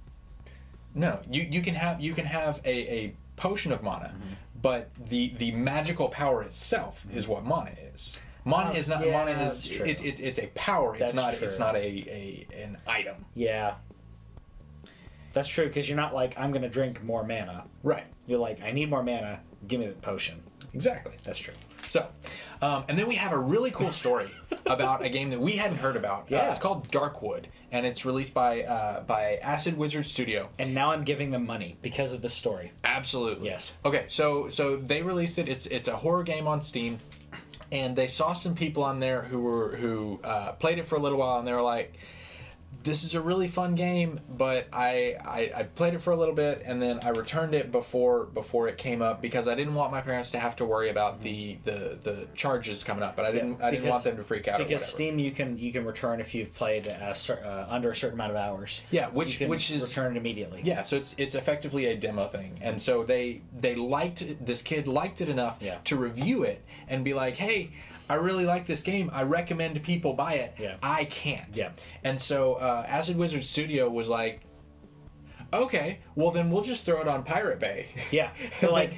No, you, you can have you can have a, a potion of mana, Mm-hmm. But the the magical power itself is what mana is. Mana Oh, is not yeah, mana is true. it's it's it's a power. It's That's not it's not a, a an item. Yeah. That's true because you're not like I'm gonna drink more mana. Right. You're like I need more mana. Give me the potion. Exactly. That's true. So, um, and then we have a really cool story about a game that we hadn't heard about. Uh, Yeah. it's called Darkwood, and it's released by uh, by Acid Wizard Studio. And now I'm giving them money because of this story. Absolutely. Yes. Okay, so so they released it. It's it's a horror game on Steam, and they saw some people on there who were who uh, played it for a little while, and they were like. This is a really fun game, but I, I I played it for a little bit and then I returned it before before it came up because I didn't want my parents to have to worry about the the, the charges coming up, but I didn't I didn't because- want them to freak out Because. Steam, you can you can return if you've played a cer- uh, under a certain amount of hours. Yeah, which- you can which is- return it immediately. Yeah, so it's it's effectively a demo thing, and so they they liked this kid liked it enough Yeah. to review it and be like, hey. I really like this game. I recommend people buy it. Yeah. I can't. Yeah. And so uh, Acid Wizard Studio was like, okay, well then we'll just throw it on Pirate Bay. Yeah, like-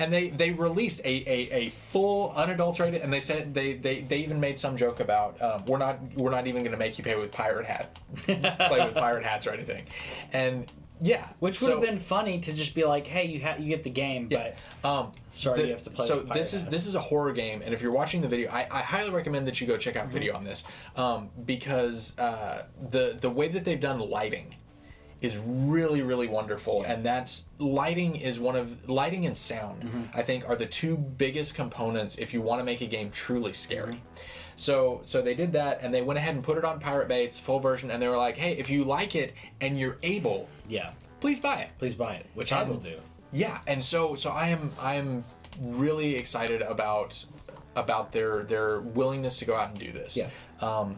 and they they released a, a, a full unadulterated, and they said they, they, they even made some joke about um, we're not we're not even going to make you pay with pirate hat, play with pirate hats or anything, and yeah, Which would so- have been funny to just be like, hey, you ha- you get the game, yeah. but Um, Sorry the- you have to play So with this is this is a horror game, and if you're watching the video, I, I highly recommend that you go check out Mm-hmm. video on this, um, because uh, the the way that they've done lighting is really really wonderful, and that's lighting is one of lighting and sound. Mm-hmm. I think are the two biggest components if you want to make a game truly scary. Mm-hmm. So so they did that, and they went ahead and put it on Pirate Bay. It's full version, and they were like, hey, if you like it and you're able, yeah, please buy it. please buy it, which I Um, will do. Yeah, and so so I am I am really excited about about their their willingness to go out and do this. Yeah. Um,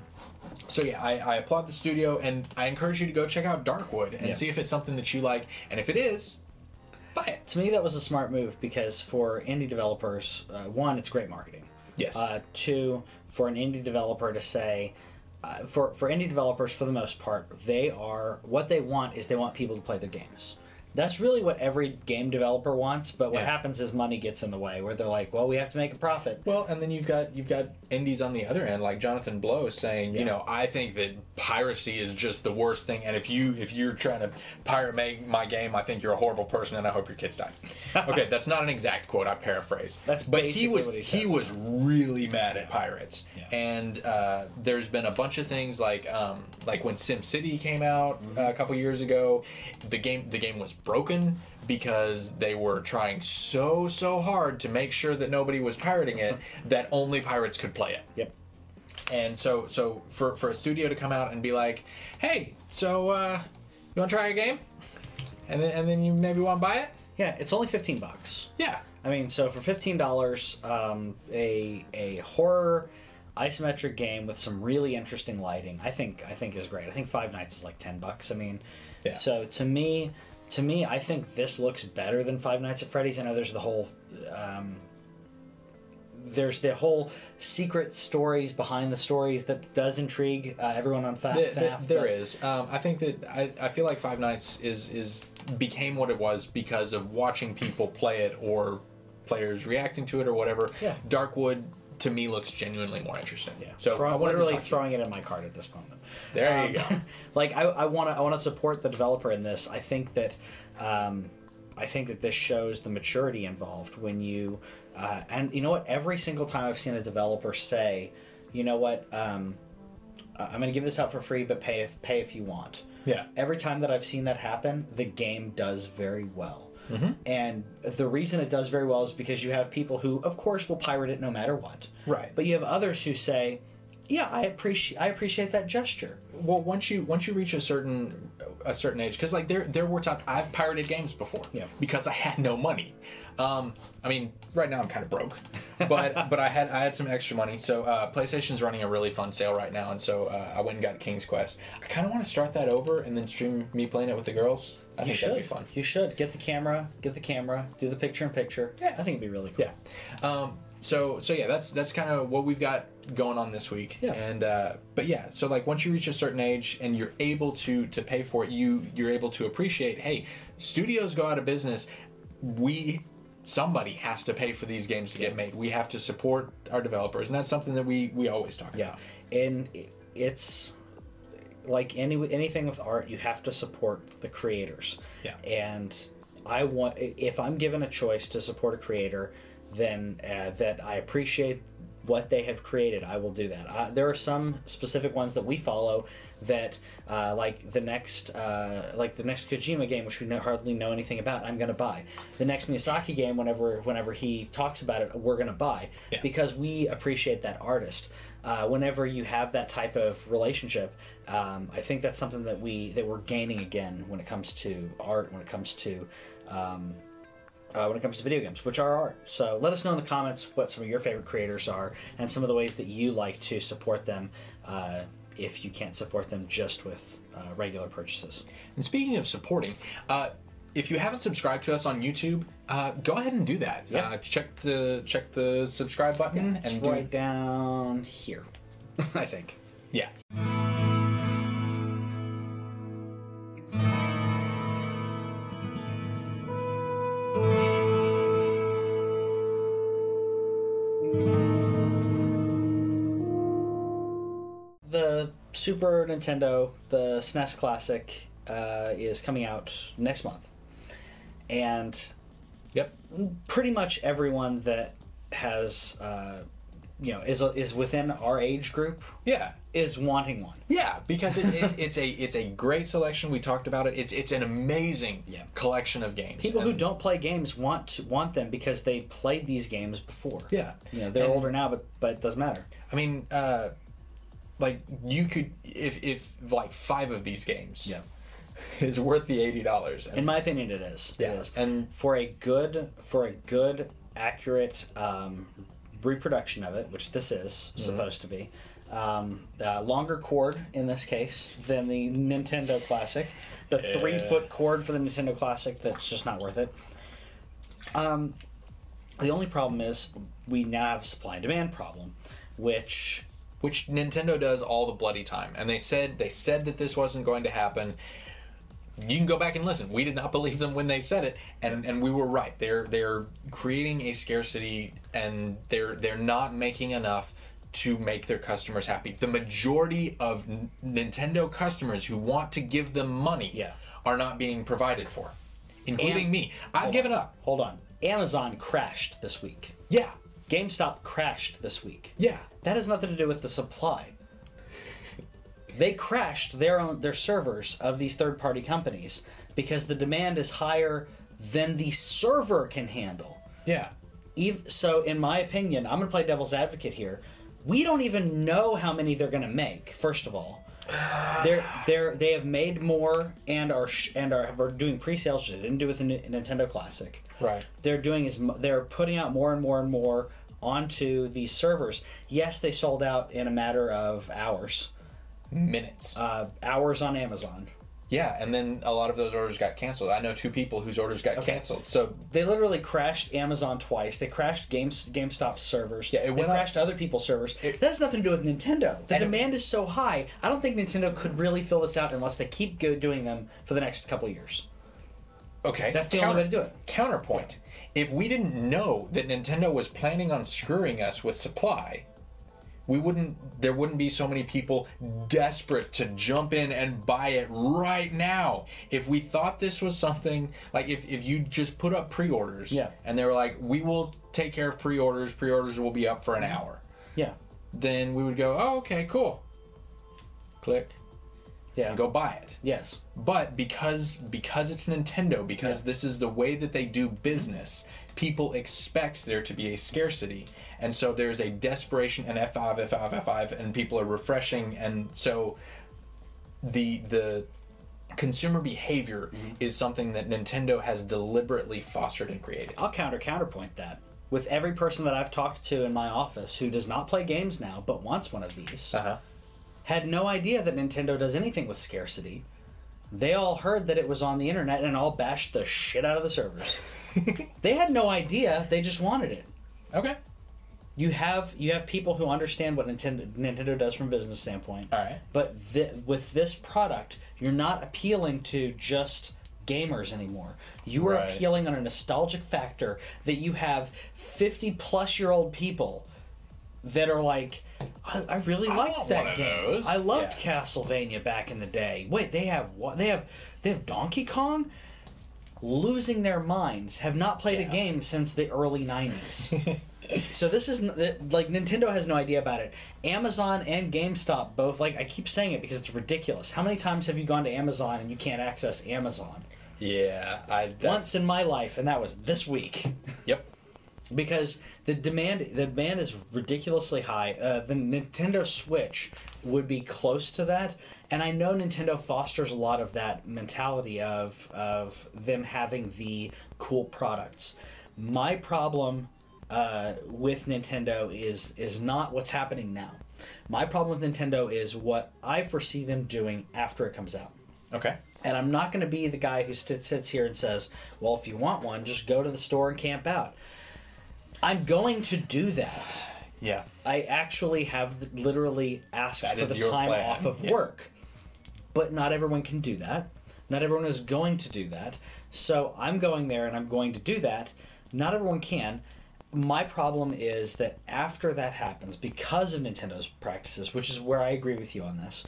so yeah, I, I applaud the studio, and I encourage you to go check out Darkwood and Yeah. see if it's something that you like, and if it is, buy it. To me, that was a smart move because for indie developers, uh, one, it's great marketing. Yes. Uh, two, for an indie developer to say, uh, for for indie developers, for the most part, they are what they want is they want people to play their games. That's really what every game developer wants. But what Yeah. happens is money gets in the way, where they're like, "Well, we have to make a profit." Well, and then you've got you've got indies on the other end, like Jonathan Blow saying, you know, I think that piracy is just the worst thing, and if you if you're trying to pirate my game, I think you're a horrible person, and I hope your kids die. okay, that's not an exact quote. I paraphrase. That's but he was he he was really mad at pirates, Yeah. and uh, there's been a bunch of things like um, like when SimCity came out Mm-hmm. uh, a couple years ago, the game the game was broken because they were trying so so hard to make sure that nobody was pirating it that only pirates could play it. Yep. And so so for for a studio to come out and be like, "Hey, so uh you want to try a game?" And then and then you maybe want to buy it? Yeah, it's only fifteen bucks. Yeah. I mean, so for fifteen dollars, um, a a horror isometric game with some really interesting lighting, I think I think is great. I think Five Nights is like ten bucks. I mean, Yeah. so to me, to me, I think this looks better than Five Nights at Freddy's. I know there's the whole. Um, there's the whole secret stories behind the stories that does intrigue uh, everyone on Fa- There, there, FNAF. there but- is. Um, I think that I, I feel like Five Nights is is became what it was because of watching people play it or players reacting to it or whatever. Yeah. Darkwood to me looks genuinely more interesting. Yeah. So Throw- I to literally throwing it in my cart at this moment. There you Um, go. like I, I want to I want to support the developer in this. I think that um, I think that this shows the maturity involved when you uh, and you know what every single time I've seen a developer say, you know what, um, I'm going to give this out for free, but pay if pay if you want. Yeah. Every time that I've seen that happen, the game does very well. Mm-hmm. And the reason it does very well is because you have people who, of course, will pirate it no matter what. Right. But you have others who say, "Yeah, I appreciate I appreciate that gesture." Well, once you once you reach a certain a certain age, because like there there were times I've pirated games before, Yeah. because I had no money. Um, I mean, right now I'm kind of broke, but but I had I had some extra money. So uh, PlayStation's running a really fun sale right now, and so uh, I went and got King's Quest. I kind of want to start that over and then stream me playing it with the girls. I You think should. that'd be fun. You should get the camera, get the camera, do the picture in picture. Yeah. I think it'd be really cool. Yeah. Um, so so yeah, that's that's kind of what we've got going on this week. Yeah. And uh, but yeah, so like once you reach a certain age and you're able to to pay for it, you you're able to appreciate. Hey, studios go out of business. We somebody has to pay for these games to get made. We have to support our developers, and that's something that we we always talk Yeah, about. and it's like any anything with art, you have to support the creators. Yeah. and I want if I'm given a choice to support a creator, then uh, that I appreciate what they have created, I will do that. Uh, there are some specific ones that we follow that, uh, like the next, uh, like the next Kojima game, which we no, hardly know anything about. I'm going to buy the next Miyazaki game. Whenever, whenever he talks about it, we're going to buy Yeah. because we appreciate that artist. Uh, whenever you have that type of relationship, um, I think that's something that we that we're gaining again when it comes to art, when it comes to um, uh, when it comes to video games, which are art. So let us know in the comments what some of your favorite creators are and some of the ways that you like to support them uh, if you can't support them just with uh, regular purchases. And speaking of supporting, uh, if you haven't subscribed to us on YouTube, uh, go ahead and do that. Yeah. Uh, check the check the subscribe button It's and do- right down here, I think. yeah. Super Nintendo, the SNES Classic, uh, is coming out next month. And Yep. pretty much everyone that has, uh, you know, is, is within our age group Yeah. is wanting one. Yeah, because it, it, it's a it's a great selection. We talked about it. It's it's an amazing Yeah. collection of games. People who don't play games want to, want them because they played these games before. Yeah. You know, they're And- older now, but but it doesn't matter. I mean, uh, like you could if if like five of these games yeah is worth the eighty dollars. In my opinion, it is. Yeah, It is. and- for a good, for a good, accurate um, reproduction of it, which this is Mm-hmm. supposed to be, um, uh, longer cord in this case than the Nintendo Classic, the three foot cord for the Nintendo Classic that's just not worth it. Um, the only problem is we now have a supply and demand problem, which which Nintendo does all the bloody time. And they said they said that this wasn't going to happen. You can go back and listen. We did not believe them when they said it, and and we were right. They're they're creating a scarcity, and they're they're not making enough to make their customers happy. The majority of N- Nintendo customers who want to give them money Yeah. are not being provided for, including me. I've given up. hold on, Amazon crashed this week. Yeah, GameStop crashed this week. yeah. That has nothing to do with the supply. They crashed their own their servers of these third party companies because the demand is higher than the server can handle. Yeah. So, in my opinion, I'm going to play devil's advocate here. We don't even know how many they're going to make. First of all, they're they're they have made more and are sh- and are, are doing pre-sales which they didn't do with the Nintendo Classic. Right. They're doing is they're putting out more and more and more onto these servers. Yes, they sold out in a matter of hours. Minutes. Uh, hours on Amazon. yeah, and then a lot of those orders got canceled. I know two people whose orders got Okay. canceled. So They literally crashed Amazon twice. They crashed Games GameStop servers. Yeah, it they went up- crashed other people's servers. It- that has nothing to do with Nintendo. The demand is so high. I don't think Nintendo could really fill this out unless they keep doing them for the next couple years. Okay, That's the only way to do it. Counterpoint: If we didn't know that Nintendo was planning on screwing us with supply, we wouldn't. There wouldn't be so many people desperate to jump in and buy it right now. If we thought this was something like if if you just put up pre-orders, Yeah. and they were like, we will take care of pre-orders. Pre-orders will be up for an mm-hmm. hour. Yeah. Then we would go, oh, okay, cool. Click Yeah. and go buy it. Yes. But because because it's Nintendo, because Yeah. this is the way that they do business, people expect there to be a scarcity, and so there's a desperation and F five F five F five, and people are refreshing, and so the the consumer behavior Mm-hmm. is something that Nintendo has deliberately fostered and created. I'll counter counterpoint that. With every person that I've talked to in my office who does not play games now but wants one of these, Uh huh. Had no idea that Nintendo does anything with scarcity. They all heard that it was on the internet and all bashed the shit out of the servers. they had no idea, they just wanted it. Okay. You have you have people who understand what Nintendo Nintendo does from a business standpoint. All right. But th- with this product, you're not appealing to just gamers anymore. You are Right. appealing on a nostalgic factor that you have 50 plus year old people that are like, I, I really I liked want that one of game. those." I loved Yeah. Castlevania back in the day. Wait, they have what? They have they have Donkey Kong. Losing their minds, have not played a game since the early '90s. so this is like Nintendo has no idea about it. Amazon and GameStop both like I keep saying it because it's ridiculous. How many times have you gone to Amazon and you can't access Amazon? Yeah. I that's, Once in my life, and that was this week. Yep. Because the demand the demand is ridiculously high. Uh, the Nintendo Switch would be close to that, and I know Nintendo fosters a lot of that mentality of of them having the cool products. My problem uh, with Nintendo is is not what's happening now. My problem with Nintendo is what I foresee them doing after it comes out. Okay. And I'm not going to be the guy who sits here and says, well, if you want one, just go to the store and camp out. I'm going to do that. Yeah. I actually have literally asked That for the time plan, off of yeah. work. But not everyone can do that. Not everyone is going to do that. So I'm going there and I'm going to do that. Not everyone can. My problem is that after that happens, because of Nintendo's practices, which is where I agree with you on this,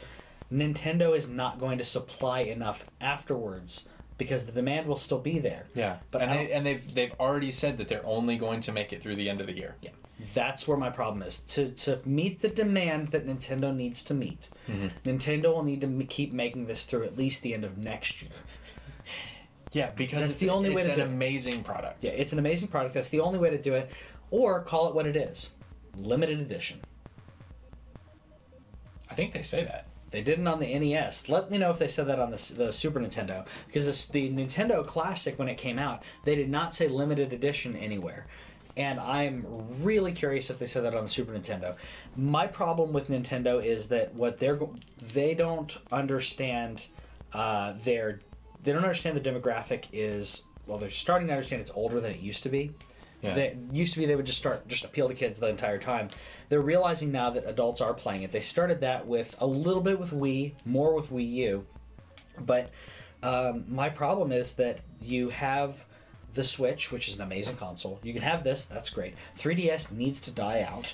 Nintendo is not going to supply enough afterwards because the demand will still be there. Yeah. But and they, and they've they've already said that they're only going to make it through the end of the year. Yeah, that's where my problem is. To to meet the demand that Nintendo needs to meet, Mm-hmm. Nintendo will need to m- keep making this through at least the end of next year. Yeah, because That's it's, the only way it's to an do it. amazing product. Yeah, it's an amazing product. That's the only way to do it, or call it what it is: limited edition. I think they say that. They didn't on the NES. Let me know if they said that on the, the Super Nintendo. Because this, the Nintendo Classic, when it came out, they did not say limited edition anywhere. And I'm really curious if they said that on the Super Nintendo. My problem with Nintendo is that what they're they don't understand uh, their they don't understand the demographic is well they're starting to understand it's older than it used to be. Yeah. They, used to be they would just start just appeal to kids the entire time. They're realizing now that adults are playing it. They started that with a little bit with Wii, more with Wii U, but um, my problem is that you have the Switch, which is an amazing console. You can have this, that's great. 3DS needs to die out.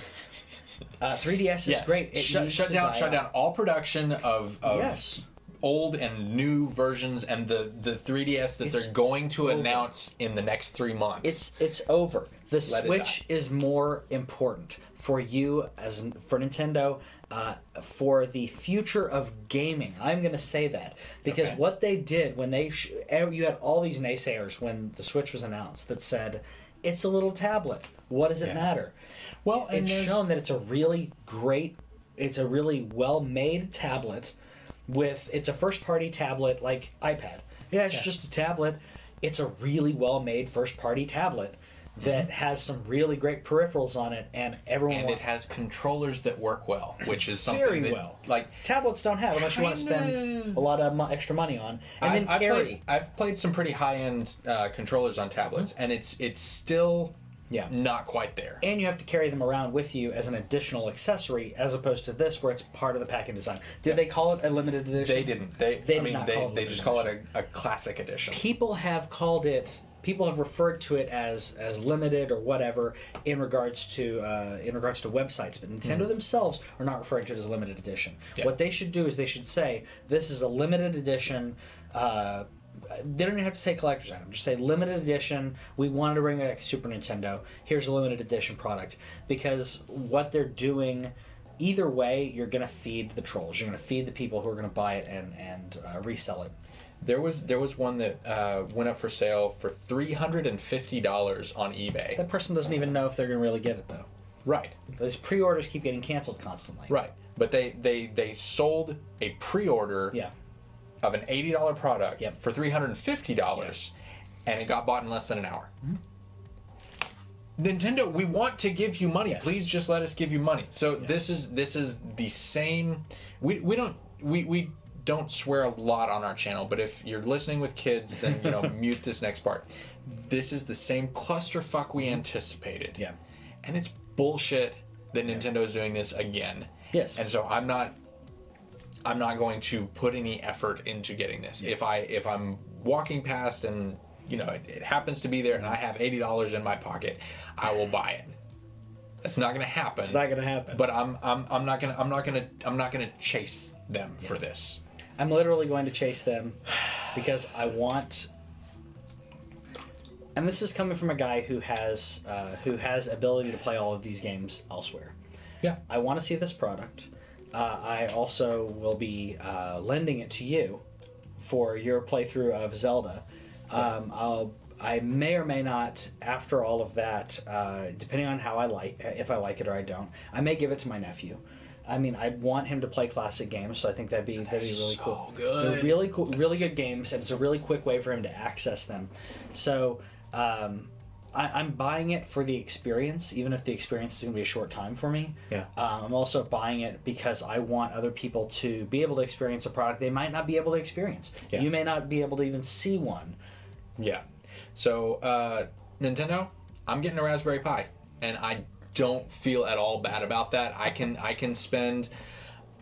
Uh, 3DS is great. It shut shut down shut out. down all production of, of Yes. Old and new versions and the the 3DS that It's they're going to over. announce in the next 3 months. It's it's over. The Let Switch is more important for you as for Nintendo uh, for the future of gaming. I'm going to say that because Okay. what they did when they sh- you had all these naysayers when the Switch was announced that said it's a little tablet. What does it Yeah. matter? well, and It's shown that it's a really great, it's a really well made tablet with it's a first party tablet like iPad. Yeah, it's Yeah. just a tablet. It's a really well made first party tablet that has some really great peripherals on it, and everyone and it has controllers that work well, which is something very that, well. like tablets don't have unless you want to spend a lot of mo- extra money on, and then I, I've carry. played, I've played some pretty high end uh, controllers on tablets, and it's it's still Yeah. not quite there. and you have to carry them around with you as an additional accessory, as opposed to this, where it's part of the packing design. Did they call it a limited edition? They didn't. They, They I did mean, they, call it they just call edition. it a, a classic edition. people have called it people have referred to it as as limited or whatever in regards to uh, in regards to websites but nintendo themselves are not referring to it as a limited edition Yeah. what they should do is they should say this is a limited edition uh, they don't even have to say collector's item. Just say limited edition. We wanted to bring back Super Nintendo. Here's a limited edition product. Because what they're doing, either way, you're going to feed the trolls. You're going to feed the people who are going to buy it and and uh, resell it. There was there was one that uh, went up for sale for three hundred and fifty dollars on eBay. That person doesn't even know if they're going to really get it though. Right, Those pre-orders keep getting canceled constantly. right. But they they they sold a pre-order Yeah. Of an eighty dollar product Yep. for three hundred and fifty dollars, and it got bought in less than an hour. Nintendo, we want to give you money. Yes. Please just let us give you money. So this is this is the same. We we don't we we don't swear a lot on our channel, but if you're listening with kids, then you know mute this next part. This is the same clusterfuck we anticipated. Mm-hmm. Yeah. and it's bullshit that Nintendo is doing this again. Yes. and so I'm not I'm not going to put any effort into getting this. If I if I'm walking past and you know it, it happens to be there and I have eighty dollars in my pocket, I will buy it. That's not going to happen. It's not going to happen. But I'm I'm I'm not gonna I'm not gonna I'm not gonna chase them for this. I'm literally going to chase them because I want. And this is coming from a guy who has uh, who has ability to play all of these games elsewhere. Yeah. I want to see this product. Uh, I also will be uh, lending it to you for your playthrough of Zelda. Um, I'll, I may or may not, after all of that, uh, depending on how I like, if I like it or I don't, I may give it to my nephew. I mean, I want him to play classic games, so I think that'd be that'd be really so cool. good. They're really cool, really good games, and it's a really quick way for him to access them. So. Um, I, I'm buying it for the experience, even if the experience is going to be a short time for me. Yeah. Um, I'm also buying it because I want other people to be able to experience a product they might not be able to experience. Yeah. You may not be able to even see one. Yeah. So, uh, Nintendo, I'm getting a Raspberry Pi, and I don't feel at all bad about that. I can I can spend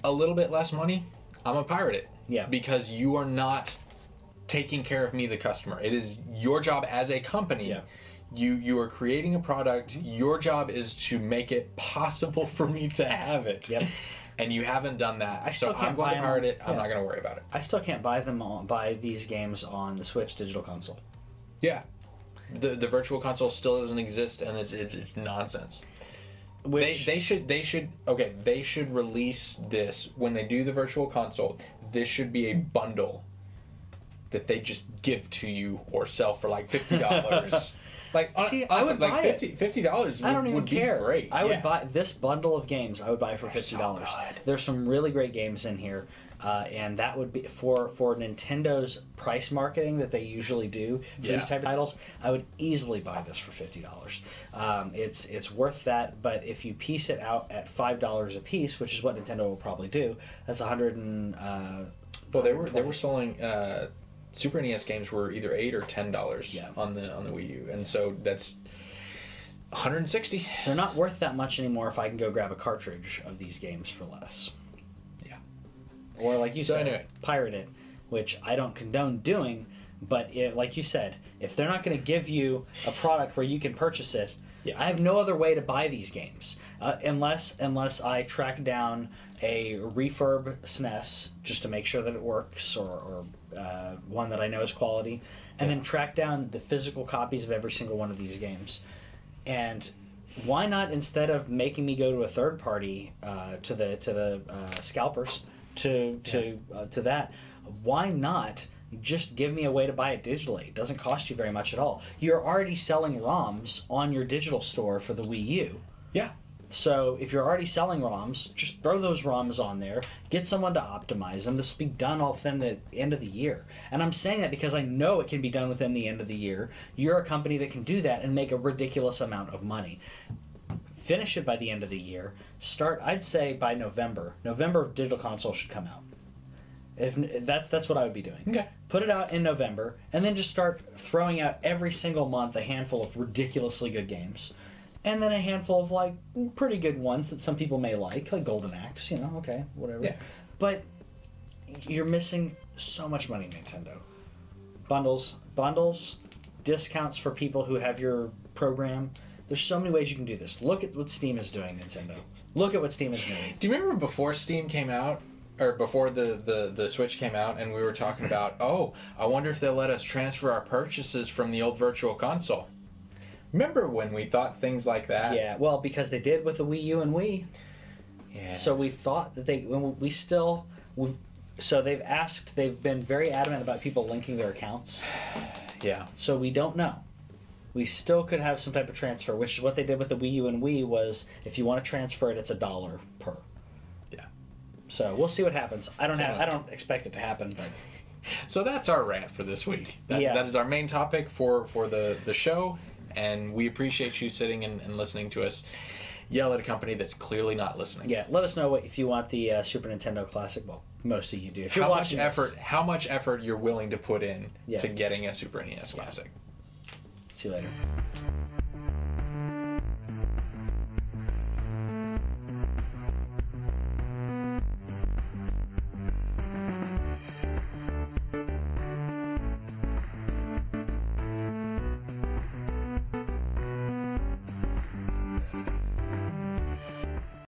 a little bit less money. I'm gonna pirate it. Yeah. Because you are not taking care of me, the customer. It is your job as a company. Yeah. You you are creating a product. Your job is to make it possible for me to have it. Yep. And you haven't done that. I still so can't I'm going buy to pirate on- it. I'm yeah. not going to worry about it. I still can't buy them on, buy these games on the Switch digital console. Yeah. The the virtual console still doesn't exist and it's it's, it's nonsense. They, they should they should okay they should release this when they do the virtual console this should be a bundle that they just give to you or sell for like fifty dollars like hon- See, I would honestly, buy like it. 50 dollars I don't even care. great I would buy this bundle of games. I would buy for fifty dollars. good. There's some really great games in here, uh, and that would be for for Nintendo's price marketing that they usually do for Yeah. these type of titles. I would easily buy this for fifty dollars. Um, it's it's worth that. But if you piece it out at five dollars a piece, which is what Nintendo will probably do, that's a hundred and. Uh, well they were they were selling uh, Super NES games were either eight or ten dollars Yeah. on the on the Wii U and so that's 160 They're not worth that much anymore if I can go grab a cartridge of these games for less. yeah Or like you So said, anyway. pirate it, which I don't condone doing. But it, like you said, if they're not going to give you a product where you can purchase it, Yeah. I have no other way to buy these games uh, unless unless I track down a refurb SNES just to make sure that it works, or, or uh, one that I know is quality, and then track down the physical copies of every single one of these games. And why not instead of making me go to a third party uh, to the to the uh, scalpers to to uh, to that? Why not just give me a way to buy it digitally? It doesn't cost you very much at all. You're already selling ROMs on your digital store for the Wii U. yeah So if you're already selling ROMs, just throw those ROMs on there. Get someone to optimize them. This will be done all within the end of the year. And I'm saying that because I know it can be done within the end of the year. You're a company that can do that and make a ridiculous amount of money. Finish it by the end of the year. Start. I'd say by November. November digital console should come out. If that's that's what I would be doing. Okay. Put it out in November, and then just start throwing out every single month a handful of ridiculously good games, and then a handful of like pretty good ones that some people may like, like Golden Axe. You know, okay, whatever. Yeah. But you're missing so much money, Nintendo. Bundles, bundles, discounts for people who have your program. There's so many ways you can do this. Look at what Steam is doing, Nintendo. Look at what Steam is doing. Do you remember before Steam came out, or before the, the, the Switch came out, and we were talking about, oh, I wonder if they'll let us transfer our purchases from the old Virtual Console. Remember when we thought things like that? Yeah, well, because they did with the Wii U and Wii. Yeah. So we thought that they, we still, we so they've asked, they've been very adamant about people linking their accounts. yeah. So we don't know. We still could have some type of transfer, which is what they did with the Wii U and Wii. Was if you want to transfer it, it's a dollar per. Yeah. So we'll see what happens. I don't have, I don't expect it to happen, but So that's our rant for this week. That, Yeah. that is our main topic for, for the, the show, and we appreciate you sitting and, and listening to us yell at a company that's clearly not listening. yeah. Let us know what if you want the uh, Super Nintendo Classic. Well, most of you do. If you're How much watching this. effort? How much effort you're willing to put in Yeah. to getting a Super NES Classic? See you later.